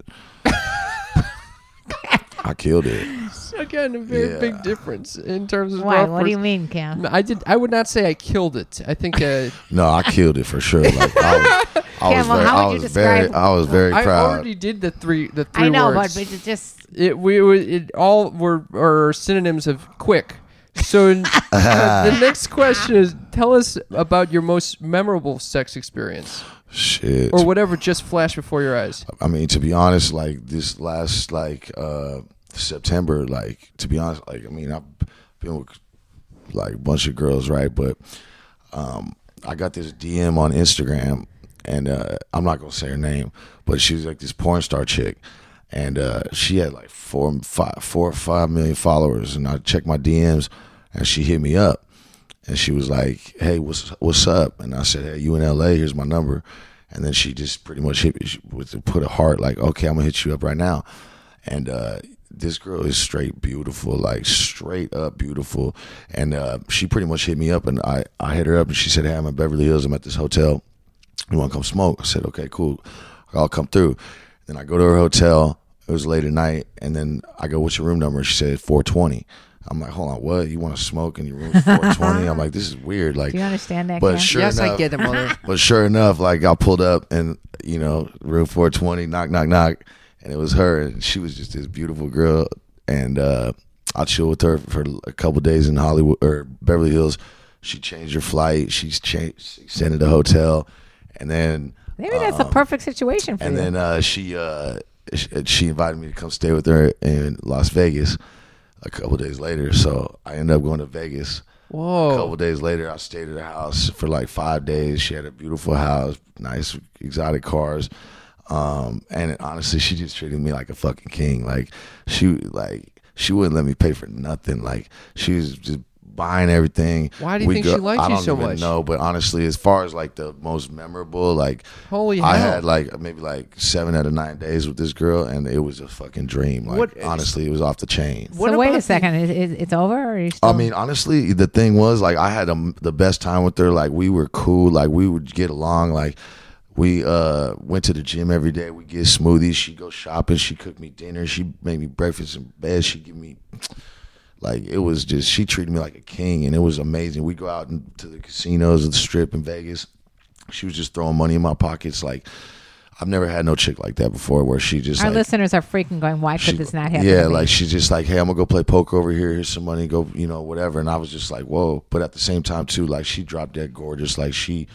I killed it. again a very Yeah. big difference in terms of Why? our What do you first- mean, Cam? I did. I would not say I killed it. I think uh, No, I killed it for sure. Like I was, I Yeah, was well, very, how I would you was very, describe- I was very I proud. already did the three. The three I know, words. but, but it just it we it all were are synonyms of quick. So uh, the next question is: Tell us about your most memorable sex experience, Shit. or whatever just flashed before your eyes. I mean, to be honest, like this last like uh September, like to be honest, like I mean, I've been with like a bunch of girls, right? But um I got this DM on Instagram and uh I'm not gonna say her name, but she was like this porn star chick. And uh she had like four five four or five million followers and I checked my DMs and she hit me up and she was like, "Hey, what's what's up?" And I said, "Hey, you in L.A.? Here's my number." And then she just pretty much hit me with put a heart like, "Okay, I'm gonna hit you up right now." And uh, this girl is straight beautiful, like straight up beautiful. And uh, she pretty much hit me up, and I I hit her up, and she said, "Hey, I'm in Beverly Hills. I'm at this hotel. You want to come smoke?" I said, "Okay, cool. I'll come through." Then I go to her hotel. It was late at night, and then I go, "What's your room number?" She said, "420." I'm like, "Hold on, what? You want to smoke in your room 420?" I'm like, "This is weird." Like, do you understand that? but Cam? sure yes, enough, I get it, mother. but sure enough, like I pulled up and you know, room 420, knock, knock, knock, and it was her, and she was just this beautiful girl, and uh, I chilled with her for a couple days in Hollywood or Beverly Hills. She changed her flight. She's changed, she extended a hotel, and then Maybe that's a perfect situation for and you. then uh, she uh, sh- she invited me to come stay with her in Las Vegas a couple days later. So I ended up going to Vegas. Whoa. A couple days later, I stayed at her house for like five days. She had a beautiful house, nice exotic cars, um, and honestly, she just treated me like a fucking king. Like she like she wouldn't let me pay for nothing. Like she was just buying everything. Why do you We think she liked I you don't so even much? know, but honestly, as far as like the most memorable, like Holy I hell. had like maybe like seven out of nine days with this girl, and it was a fucking dream. Like What- honestly, it was off the chain. What so wait about a the- second. Is, is it's over or are you still? I mean, honestly, the thing was like I had a, the best time with her. Like we were cool. Like we would get along. Like we uh went to the gym every day. We get smoothies. She go shopping. She cooked me dinner. She made me breakfast in bed. She give me like it was just she treated me like a king, and it was amazing. We go out to the casinos, the strip in Vegas. She was just throwing money in my pockets. Like I've never had no chick like that before, where she just our like, listeners are freaking going. Why could she- this not happen? Yeah, like she's just like, hey, I'm gonna go play poker over here. Here's some money. Go, you know, whatever. And I was just like, whoa. But at the same time, too, like she dropped dead gorgeous. Like she,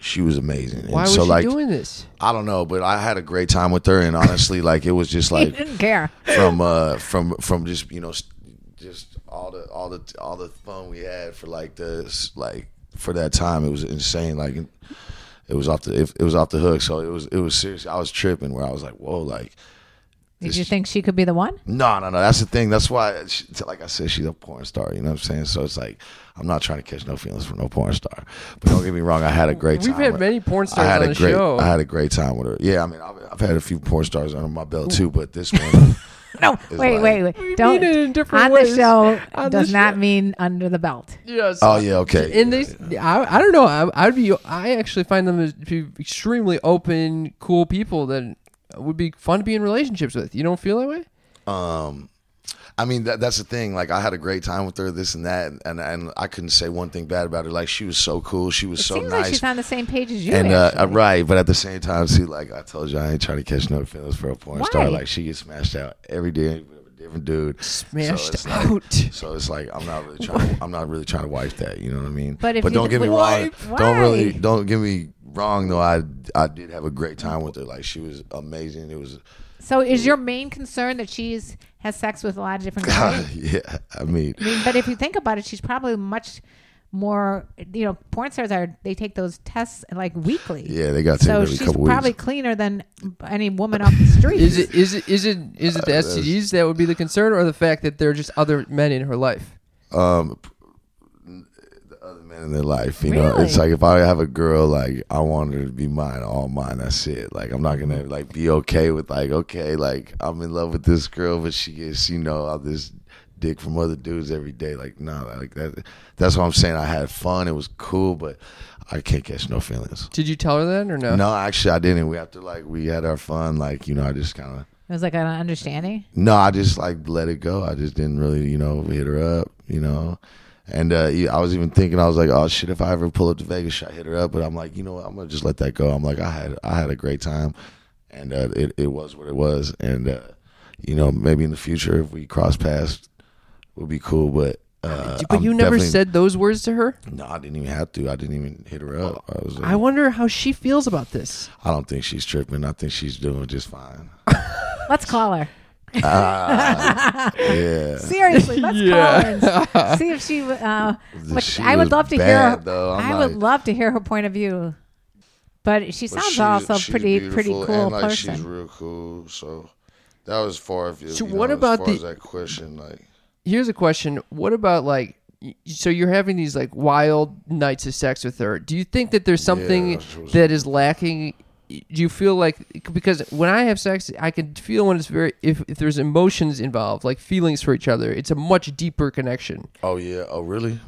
she was amazing. And Why was so, she like, doing this? I don't know, but I had a great time with her. And honestly, like it was just he like didn't care. from uh from from just you know s- just all the all the all the fun we had for like this like for that time it was insane like it was off the it, it was off the hook so it was it was serious I was tripping where I was like whoa like Did you think she could be the one? no, no, no. That's the thing. That's why, she, like I said, she's a porn star. You know what I'm saying? So it's like I'm not trying to catch no feelings for no porn star. But don't get me wrong. I had a great time. We've had with- many porn I stars had on a the great, show. I had a great time with her. Yeah, I mean, I've, I've had a few porn stars under my belt too, but this one, No, wait, like- wait, wait. Don't. mean it in different on ways. the show On does the not show. mean under the belt. Yes. oh yeah, okay. And they, I, I don't know. I, I'd be. I actually find them to be extremely open, cool people that would be fun to be in relationships with. You don't feel that way? Um, I mean that that's the thing. Like I had a great time with her, this and that, and and I couldn't say one thing bad about her. Like she was so cool. She was It so seems nice. like she's on the same page as you. and uh, right, but at the same time, see, like I told you, I ain't trying to catch no feelings for a porn Why? star. Like she gets smashed out every day with a different dude. Smashed like- out. so it's like I'm not really trying. I'm not really trying to wife that. You know what I mean? But if but don't get me wrong. Don't really don't get me wrong though. I I did have a great time with her. Like she was amazing. It was so is your main concern that she's has sex with a lot of different guys? yeah. I mean, I mean, but if you think about it, she's probably much more. You know, porn stars are they take those tests like weekly. yeah, they got to So every she's couple probably weeks. cleaner than any woman off the street. Is it? Is it? Is it? Is Uh, it the STDs that would be the concern, or the fact that there are just other men in her life? um the other men in their life. You know, it's like if I have a girl, like I want her to be mine, all mine. That's it. Like I'm not gonna mm-hmm. like be okay with like okay, like I'm in love with this girl, but she gets you know all this dick from other dudes every day. Like no, like that. That's what I'm saying. I had fun. It was cool, but I can't catch no feelings. Did you tell her that or no? No, actually, I didn't. We have to like we had our fun. Like you know, I just kind of. It was like an understanding. No, I just like let it go. I just didn't really, you know, hit her up, you know. And uh, I was even thinking, I was like, oh shit, if I ever pull up to Vegas, should I hit her up? But I'm like, you know what, I'm gonna just let that go. I'm like, I had, I had a great time, and uh, it, it was what it was. And uh, you know, maybe in the future, if we cross paths, would be cool. But uh, but I'm you never said those words to her. No, I didn't even have to. I didn't even hit her up. I was. I wonder how she feels about this. I don't think she's tripping. I think she's doing just fine. Let's call her. Yeah. Seriously, let's Yeah. call her and see if she. Uh, what, She I would love to bad, hear. though. I'm I would love to hear her point of view. But she But sounds she's- also she's pretty pretty cool and, like, person. She's real cool. So that was far as So you what know, about as far the- as that question? Like, Here's a question: What about like? So you're having these like wild nights of sex with her. Do you think that there's something Yeah, was- that is lacking? Do you feel like because when I have sex, I can feel when it's very if, if there's emotions involved, like feelings for each other. It's a much deeper connection. oh yeah, oh really?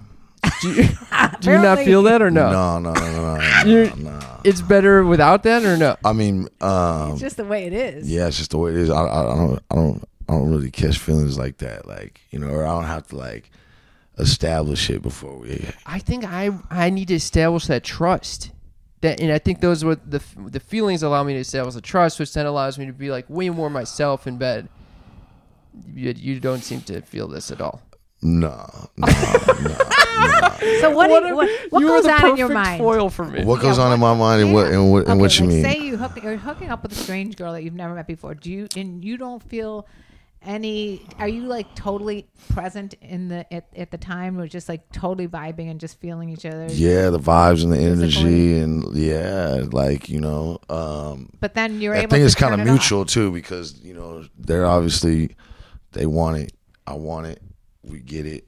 Do you, do you not feel that or no? No, no, no, no, no, no, no. It's better without that or no? I mean, um, it's just the way it is. yeah, it's just the way it is. I, I, I don't, I don't, I don't really catch feelings like that. Like, you know, or I don't have to like establish it before we. I think I I need to establish that trust. That and I think those were the the feelings allow me to establish the trust, which then allows me to be like way more myself in bed. You, you don't seem to feel this at all. Nah, nah, nah. So what What you, a- what, what goes the on in your mind? Foil for me. What goes Yeah, on in my mind and what and what, and what you like mean? Say you hook, you're hooking up with a strange girl that you've never met before. Do you and you don't feel any? Are you like totally present in the at, at the time, or just like totally vibing and just feeling each other? yeah, the vibes and the energy and yeah, like you know, um, But then you're I able. think to it's kind of it off. mutual too because you know they're obviously they want it, I want it, we get it,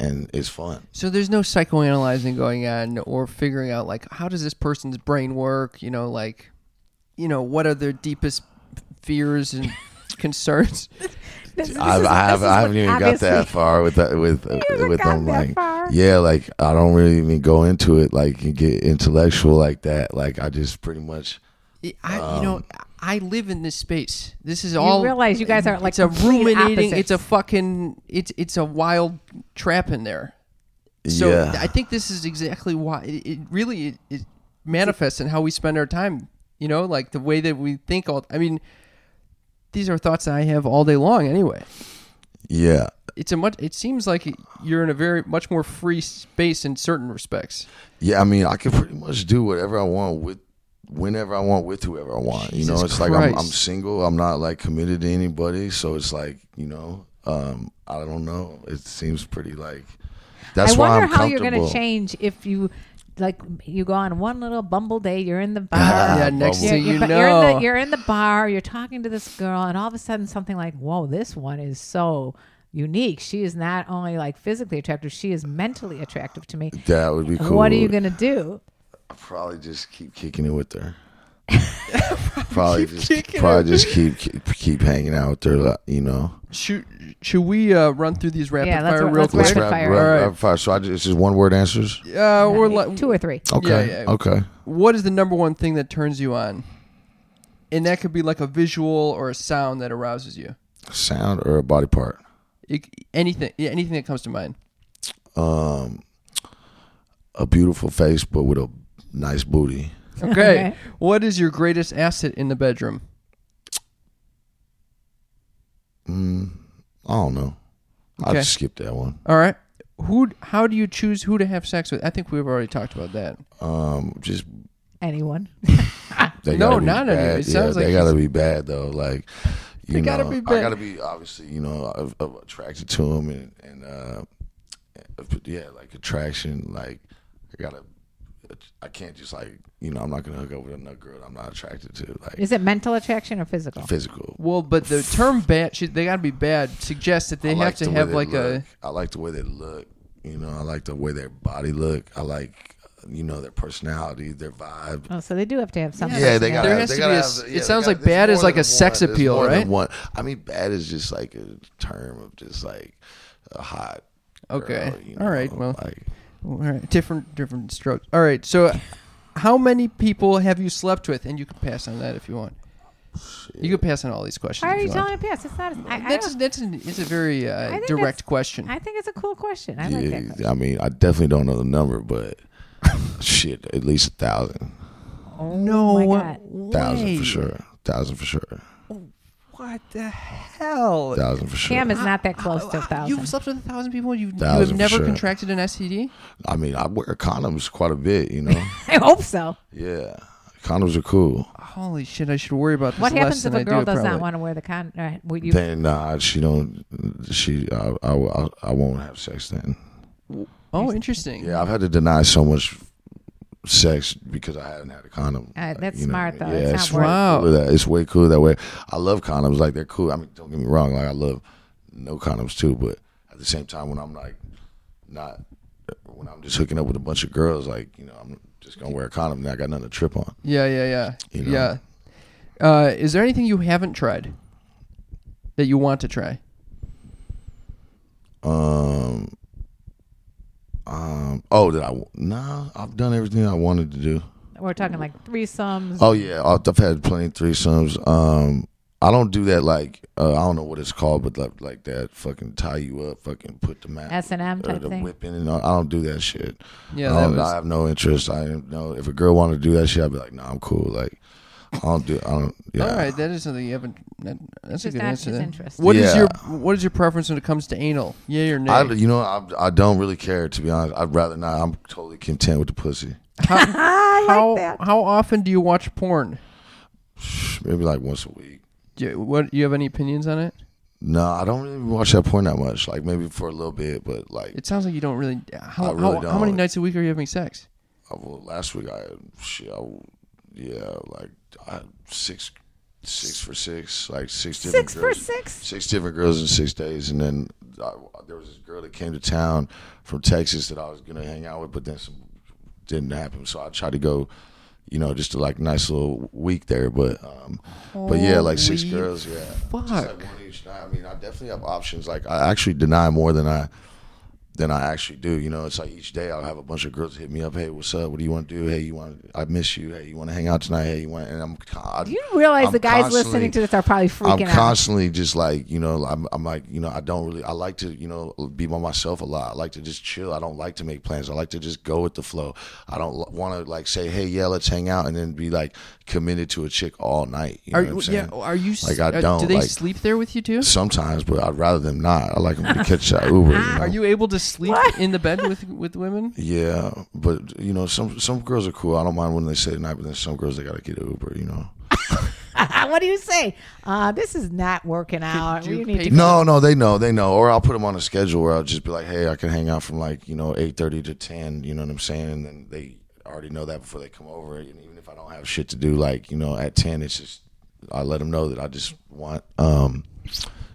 and it's fun. So there's no psychoanalyzing going on or figuring out like how does this person's brain work? You know, like, you know, what are their deepest fears and concerns? This- this I've, is, I, have, I haven't what even got that far with that with haven't with them like far? yeah like I don't really even go into it like and get intellectual like that like I just pretty much I, you know, um, I live in this space. This is You all. realize you guys are like it's a complete ruminating. opposites. It's a fucking. It's it's a wild trap in there. So yeah I think this is exactly why it, it really it, it manifests in how we spend our time. You know, like the way that we think. All I mean, these are thoughts that I have all day long. Anyway, yeah it's a much. It seems like you're in a very much more free space in certain respects. yeah I mean I can pretty much do whatever I want with whenever I want with whoever I want you know Jesus it's like I'm, I'm single I'm not like committed to anybody so it's like you know um I don't know it seems pretty like that's I why wonder I'm how you're going to change if you like you go on one little bumble day. You're in the bar. yeah, next bubble. thing You're, you know, you're in the you're in the bar. You're talking to this girl, and all of a sudden something like, "Whoa, this one is so unique. She is not only like physically attractive; she is mentally attractive to me." that would be cool What are you gonna do? probably just keep kicking it with her. probably just probably just keep, keep keep hanging out with her, like, you know. should should we uh, run through these rapid Yeah, fire ru- real let's quick? rapid fire. rap- All right. rapid fire. So I just, it's just one word answers. Uh, or le- Two or three. Okay. yeah. Okay. what is the number one thing that turns you on? And that could be like a visual or a sound that arouses you. Sound or a body part. It, anything, yeah, anything that comes to mind. Um, a beautiful face, but with a nice booty. Okay. Okay. What is your greatest asset in the bedroom? Mm, I don't know. I'll just skip that one. All right. Who? How do you choose who to have sex with? I think we've already talked about that. Um, just Anyone? they No, gotta not any- bad. it sounds yeah, like they gotta be bad though. Like you They know, gotta be I gotta be obviously you know of- of attracted to them and and uh, yeah, like attraction. Like I gotta. I can't just like you know I'm not gonna hook up with another girl I'm not attracted to like Is it mental attraction or physical? physical. Well, but the term "bad," should- they got to be bad. Suggests that they I have like to the have like look. a. I like the way they look. You know, I like the way their body look. I like you know their personality, their vibe. Oh, so they do have to have something. Yeah, they got. There has to be a s- it sounds like bad is like a sex appeal, right? One. I mean, bad is just like a term of just like a hot. Okay. girl, you All right. Well, like all right. Different, different strokes. All right. So, how many people have you slept with? And you can pass on that if you want. You can pass on all these questions. Why are if you you telling want. me to pass? It's not. I, I, That's don't- that's an, it's a very uh, direct question. I think it's a cool question. I like that. question. I mean, I definitely don't know the number, but shit, at least a thousand, Oh no my God. thousand way. for sure, thousand for sure, What the hell? thousand for sure. Cam is not that close to a thousand. You've slept with a thousand people. You you have Thousand for never sure. contracted an STD. I mean, I wear condoms quite a bit. You know, I hope so. yeah, condoms are cool. Holy shit! I should worry about this What less happens than if I a girl do, does probably. not want to wear the con? Uh, would you? Then nah, she don't. She, I, I, I, I won't have sex then. Oh, interesting. Yeah, I've had to deny so much sex because I hadn't had a condom. Uh, that's You know, smart, though. Yeah, It's it's not way worth- Wow. that. It's way cooler that way. I love condoms. Like they're cool. I mean, don't get me wrong. Like I love no condoms too, but at the same time, when I'm like not, when I'm just hooking up with a bunch of girls, like you know, I'm just gonna wear a condom and I got nothing to trip on. Yeah, yeah, yeah. You know? Yeah. Uh, is there anything you haven't tried that you want to try? Um. Um. Oh, did I? Nah, I've done everything I wanted to do. We're talking like threesomes. Oh yeah, I've I've had plenty of threesomes. Um, I don't do that like uh, I don't know what it's called, but like, like that fucking tie you up, fucking put the mat S and M type the thing. whipping, and all. I don't do that shit. Yeah, I, that was. I have no interest. I know if a girl wanted to do that shit, I'd be like, nah, I'm cool. Like, I don't do. I don't. Yeah. All right, that is something you haven't. That, that's a good not answer. his then. interest. What is Yeah. your What is your preference when it comes to anal? Yeah or nay? I, you know, I, I don't really care to be honest. I'd rather not. I'm totally content with the pussy. I how like that. How often do you watch porn? Maybe like once a week. Do you, what? You have any opinions on it? No, I don't really watch that porn that much. Like maybe for a little bit, but like It sounds like you don't really. How I really how, how many nights a week are you having sex? I, well, last week I shit. I, yeah, like Had six, six for six, like six different Six for girls, six. six different girls in six days, and then I, there was this girl that came to town from Texas that I was gonna hang out with, but then some didn't happen. So I tried to go, you know, just a like nice little week there, but um, but yeah, like six girls, yeah, like fuck. one each night. I mean, I definitely have options. Like I actually deny more than I than I actually do. You know, it's like each day I'll have a bunch of girls hit me up. Hey, what's up? What do you want to do? Hey, you want? I miss you. Hey, you want to hang out tonight? Hey, you want? And I'm. I, Do you realize I'm the guys listening to this are probably freaking I'm out? constantly just like you know I'm, I'm like you know I don't really I like to you know be by myself a lot I like to just chill I don't like to make plans I like to just go with the flow I don't want to like say hey yeah let's hang out and then be like committed to a chick all night you know Are what I'm you? saying Yeah. Are you? Like, I don't, Do they like- sleep there with you too? sometimes but I'd rather them not I like them to catch that Uber you know? Are you able to sleep in the bed with with women? yeah but you know some some girls are cool I don't mind when they say tonight but then some girls they gotta get an Uber you know what do you say? Uh, this is not working out. you We need to No, no, they know, they know. Or I'll put them on a schedule where I'll just be like, hey, I can hang out from like you know eight thirty to ten. You know what I'm saying? And then they already know that before they come over. And even if I don't have shit to do, like you know, at ten, it's just I let them know that I just want, um,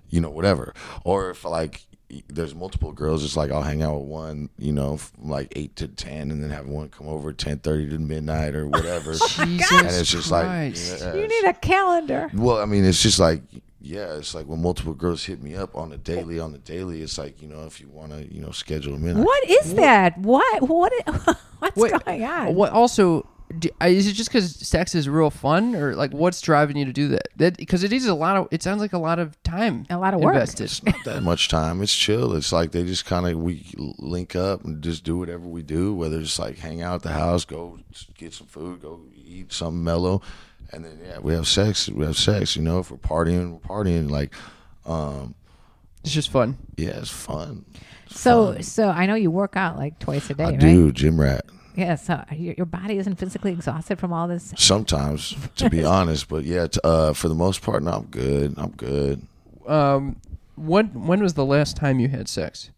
you know, whatever. Or if like there's multiple girls, it's like I'll hang out with one, you know, from like eight to ten, and then have one come over ten thirty to midnight or whatever. Jesus and it's just like, Christ. yeah, You need a calendar. well, I mean, it's just like, yeah, it's like when multiple girls hit me up on the daily, on the daily, it's like, you know, if you want to, you know, schedule them in. What is that? What? What? What's Wait, going on? What also? Do, uh, is it just because sex is real fun, or like what's driving you to do that? That because it is a lot of. It sounds like a lot of time. A lot of work. invested. It's not that much time. It's chill. It's like they just kind of, we link up and just do whatever we do, whether it's like hang out at the house, go get some food, go eat something mellow. And then, yeah, we have sex. We have sex, you know, if we're partying, we're partying. Like, um, It's just fun. yeah, it's fun. It's so, fun. so I know you work out like twice a day, I right? do, gym rat. Yeah. So your, your body isn't physically exhausted from all this. Sometimes, to be honest, but yeah, t- uh, for the most part, no, I'm good. I'm good. Um, when when was the last time you had sex?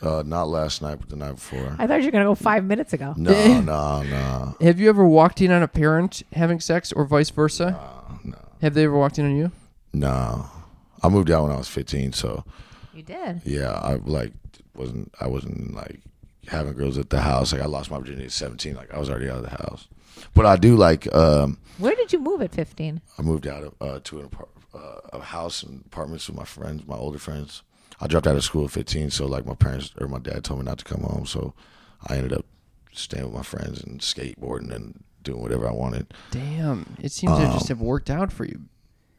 Uh, not last night, but the night before. I thought you were gonna go five minutes ago. No, no, no, Have you ever walked in on a parent having sex, or vice versa? no, no. Have they ever walked in on you? no. I moved out when I was 15, so You did. yeah, I like wasn't I wasn't like having girls at the house. Like I lost my virginity at 17. Like I was already out of the house. But I do like um, Where did you move at fifteen? I moved out of, uh, to an apart- uh, a house and apartments with my friends, my older friends. I dropped out of school at 15, so like my parents or my dad told me not to come home, so I ended up staying with my friends and skateboarding and doing whatever I wanted. Damn, it seems to Um, just have worked out for you.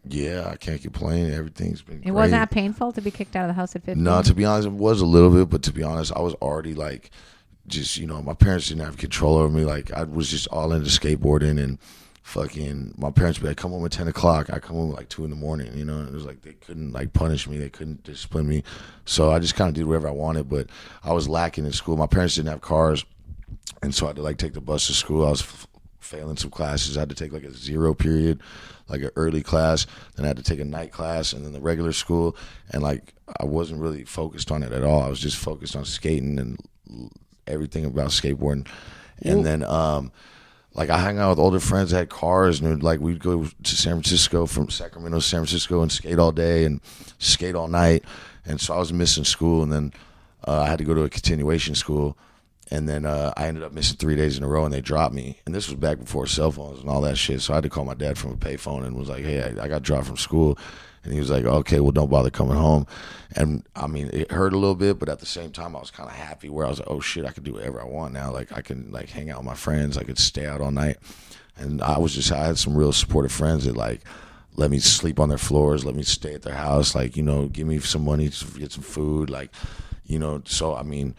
Yeah, I can't complain. Everything's been. It great. was not that painful to be kicked out of the house at fifteen. No, to be honest, it was a little bit, but to be honest, I was already like, just you know, my parents didn't have control over me. Like I was just all into skateboarding and fucking. My parents would be like, "Come home at ten o'clock." I come home at like two in the morning. You know, and it was like they couldn't like punish me, they couldn't discipline me, so I just kind of did whatever I wanted. But I was lacking in school. My parents didn't have cars, and so I had to like take the bus to school. I was failing some classes. I had to take like a zero period, like an early class. Then I had to take a night class, and then the regular school. And like I wasn't really focused on it at all. I was just focused on skating and everything about skateboarding. And then um, like I hung out with older friends that had cars, and like we'd go to San Francisco from Sacramento to San Francisco and skate all day and skate all night. And so I was missing school, and then uh, I had to go to a continuation school. And then uh, I ended up missing three days in a row, and they dropped me. And this was back before cell phones and all that shit. So I had to call my dad from a payphone and was like, "Hey, I, I got dropped from school." And he was like, "Okay, well, don't bother coming home." And I mean, it hurt a little bit, but at the same time, I was kind of happy where I was like, "Oh shit, I can do whatever I want now. Like I can like hang out with my friends. I could stay out all night." And I was just I had some real supportive friends that like let me sleep on their floors, let me stay at their house, like you know, give me some money to get some food, like you know. So I mean,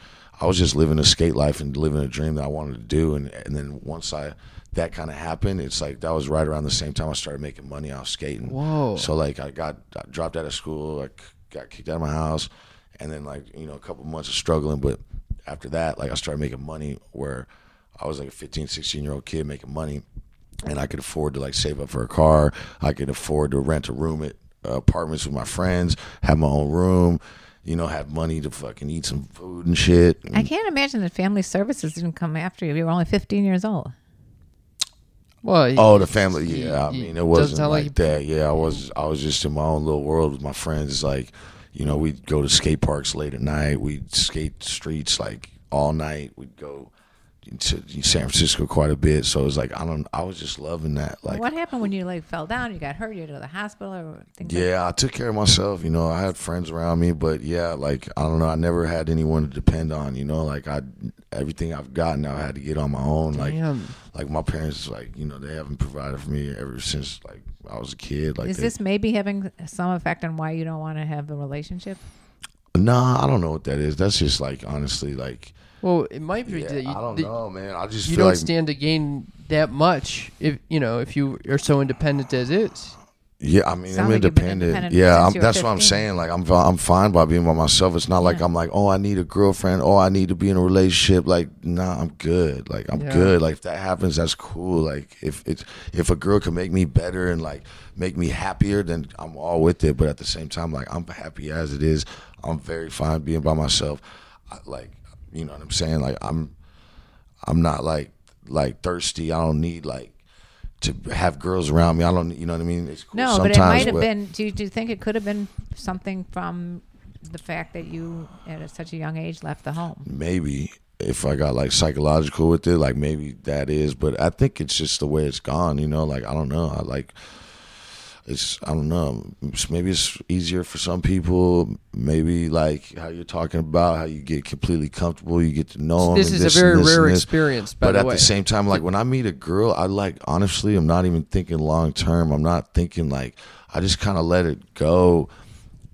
I was just living a skate life and living a dream that I wanted to do, and and then once I that kind of happened, it's like that was right around the same time I started making money off skating. Whoa. So like I got I dropped out of school, I got kicked out of my house, and then like you know a couple months of struggling, but after that, like I started making money where I was like a 15, 16 year old kid making money, and I could afford to like save up for a car. I could afford to rent a room at uh, apartments with my friends, have my own room. You know, have money to fucking eat some food and shit. I can't imagine that family services didn't come after you. You were only 15 years old. Well, Oh, the family. you- Yeah, I mean, it doesn't wasn't sound like, like that. Yeah, I was. I was just in my own little world with my friends. It's like, you know, we'd go to skate parks late at night. We'd skate streets like all night. We'd go to San Francisco quite a bit. So it was like I don't. I was just loving that. Like, what happened when you like fell down? You got hurt. You had to go to the hospital or things. like yeah, I took care of myself. You know, I had friends around me, but yeah, like I don't know. I never had anyone to depend on. You know, like I everything I've gotten, I had to get on my own. Like. Damn. like my parents like you know they haven't provided for me ever since like I was a kid like Is they- this maybe having some effect on why you don't want to have a relationship? nah I don't know what that is that's just like honestly like Well, it might be yeah, that you, I don't that know man. I just you feel don't like stand to gain that much if you know if you are so independent as is. yeah I mean Sound I'm like independent, independent yeah I'm, you were that's what I'm saying. Like I'm I'm fine by being by myself. It's not like Yeah. I'm like oh I need a girlfriend. Oh I need to be in a relationship. Like nah I'm good. Like I'm Yeah. good. Like if that happens that's cool. Like if it's if a girl can make me better and like make me happier then I'm all with it. But at the same time like I'm happy as it is. I'm very fine being by myself. I, like you know what I'm saying like I'm I'm not like like thirsty I don't need like to have girls around me I don't you know what I mean it's cool No, but it might have been. Do you, do you think it could have been something from the fact that you, at such a young age, left the home? maybe if I got like psychological with it, like maybe that is, but I think it's just the way it's gone, you know, like I don't know. I like it's I don't know. Maybe it's easier for some people. Maybe like how you're talking about how you get completely comfortable, you get to know them. this is a very this rare experience, by But the at way. the same time, like when I meet a girl, I like honestly, I'm not even thinking long term. I'm not thinking like I just kind of let it go,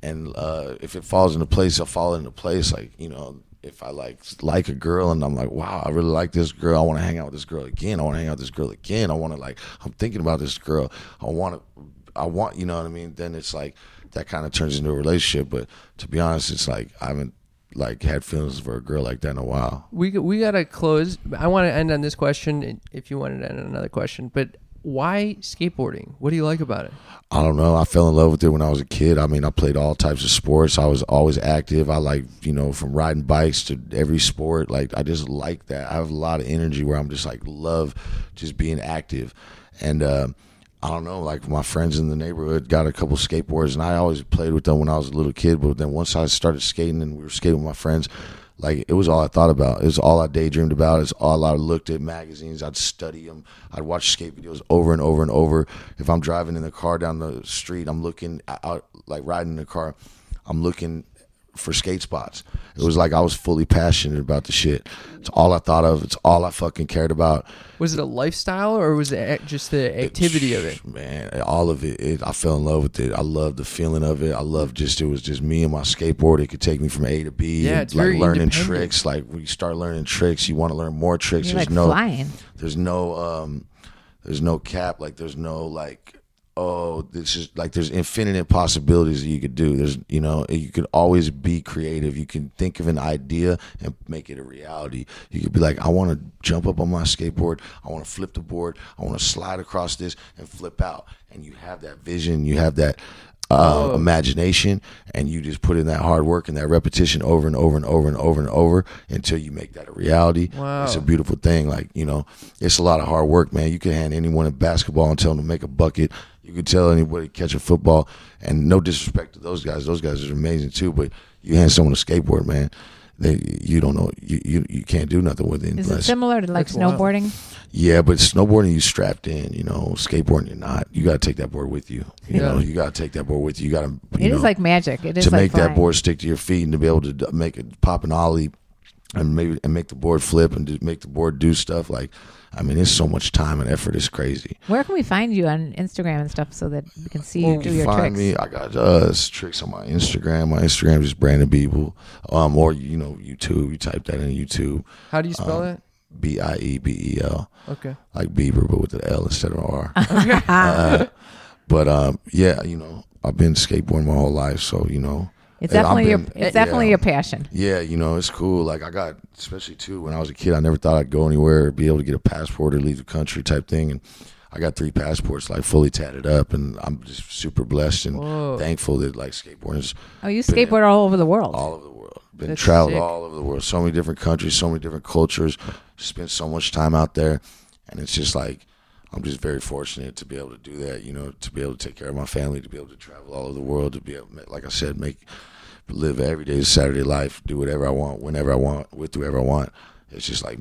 and uh, if it falls into place, I'll fall into place. Like you know, if I like like a girl and I'm like, wow, I really like this girl. I want to hang out with this girl again. I want to hang out with this girl again. I want to like, I'm thinking about this girl. I want to, I want, you know what I mean? Then it's like that kind of turns into a relationship. But to be honest, it's like I haven't like had feelings for a girl like that in a while. we we gotta close. I want to end on this question. If you wanted to end on another question, but why skateboarding? What do you like about it? I don't know. I fell in love with it when I was a kid. I mean, I played all types of sports. I was always active. I like, you know, from riding bikes to every sport. Like, I just like that. I have a lot of energy where I'm just like, love just being active. And, uh, I don't know, like my friends in the neighborhood got a couple skateboards and I always played with them when I was a little kid. But then once I started skating and we were skating with my friends, like it was all I thought about. It was all I daydreamed about. It's all I looked at magazines. I'd study them. I'd watch skate videos over and over and over. If I'm driving in the car down the street, I'm looking out, like riding in the car, I'm looking for skate spots. It was like I was fully passionate about the shit. It's all I thought of. It's all I fucking cared about. Was it a lifestyle or was it just the activity of it? Man, all of it, it. I fell in love with it. I love the feeling of it. I love just it was just me and my skateboard. It could take me from A to B. Yeah, and, it's like very learning tricks. Like we start learning tricks, you want to learn more tricks. You're there's like no flying. there's no um there's no cap like there's no like oh this is like there's infinite possibilities that you could do. There's you know you could always be creative. You can think of an idea and make it a reality. You could be like i want to jump up on my skateboard. I want to flip the board. I want to slide across this and flip out. And you have that vision. You have that uh, imagination. And you just put in that hard work and that repetition over and over and over and over and over until you make that a reality. Wow. it's a beautiful thing. Like, you know, it's a lot of hard work, man. You can hand anyone a basketball and tell them to make a bucket. You can tell anybody to catch a football. And no disrespect to those guys. Those guys are amazing too. But you hand someone a skateboard, man, they you don't know you you, you can't do nothing with it. Is it similar to like That's wild. snowboarding? yeah, but snowboarding you strapped in, you know, skateboarding you're not. You gotta take that board with you. You Yeah. know, you gotta take that board with you. You gotta you It is know, like magic. It is to like make that board stick to your feet and to be able to make it pop an ollie and maybe and make the board flip and do, make the board do stuff like I mean it's so much time and effort it's crazy. Where can we find you on Instagram and stuff so that we can see you Well, do your find tricks? me. I got uh, tricks on my Instagram. My Instagram is Brandon Biebel. Um, or you know YouTube. You type that in YouTube. How do you spell Um, that? B I E B E L, Okay. like Bieber, but with an L instead of an R. Uh, but um, yeah, you know, I've been skateboarding my whole life, so you know, It's and definitely your it's definitely yeah. your passion. Yeah, you know, it's cool. Like I got, especially too, when I was a kid, I never thought I'd go anywhere, be able to get a passport or leave the country type thing. And I got three passports, like fully tatted up, and I'm just super blessed and Whoa. thankful that like skateboarding is Oh, you skateboard all over the world. all over the world. Been That's traveled sick. all over the world, so many different countries, so many different cultures. Spent so much time out there, and it's just like I'm just very fortunate to be able to do that. You know, to be able to take care of my family, to be able to travel all over the world, to be able, like I said, make live every day Saturday life, do whatever I want, whenever I want, with whoever I want. It's just like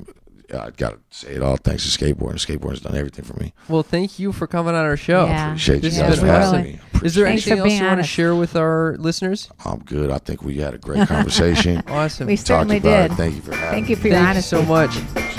I got to say it all thanks to skateboarding. Skateboarding's done everything for me. Well, thank you for coming on our show. Yeah. Appreciate This you guys for having me. Is there Thanks anything else you want to share with our listeners? I'm good. I think we had a great conversation. Awesome. We Talked certainly did. it. Thank you for having Thank me. you for your Thank you honesty. so much.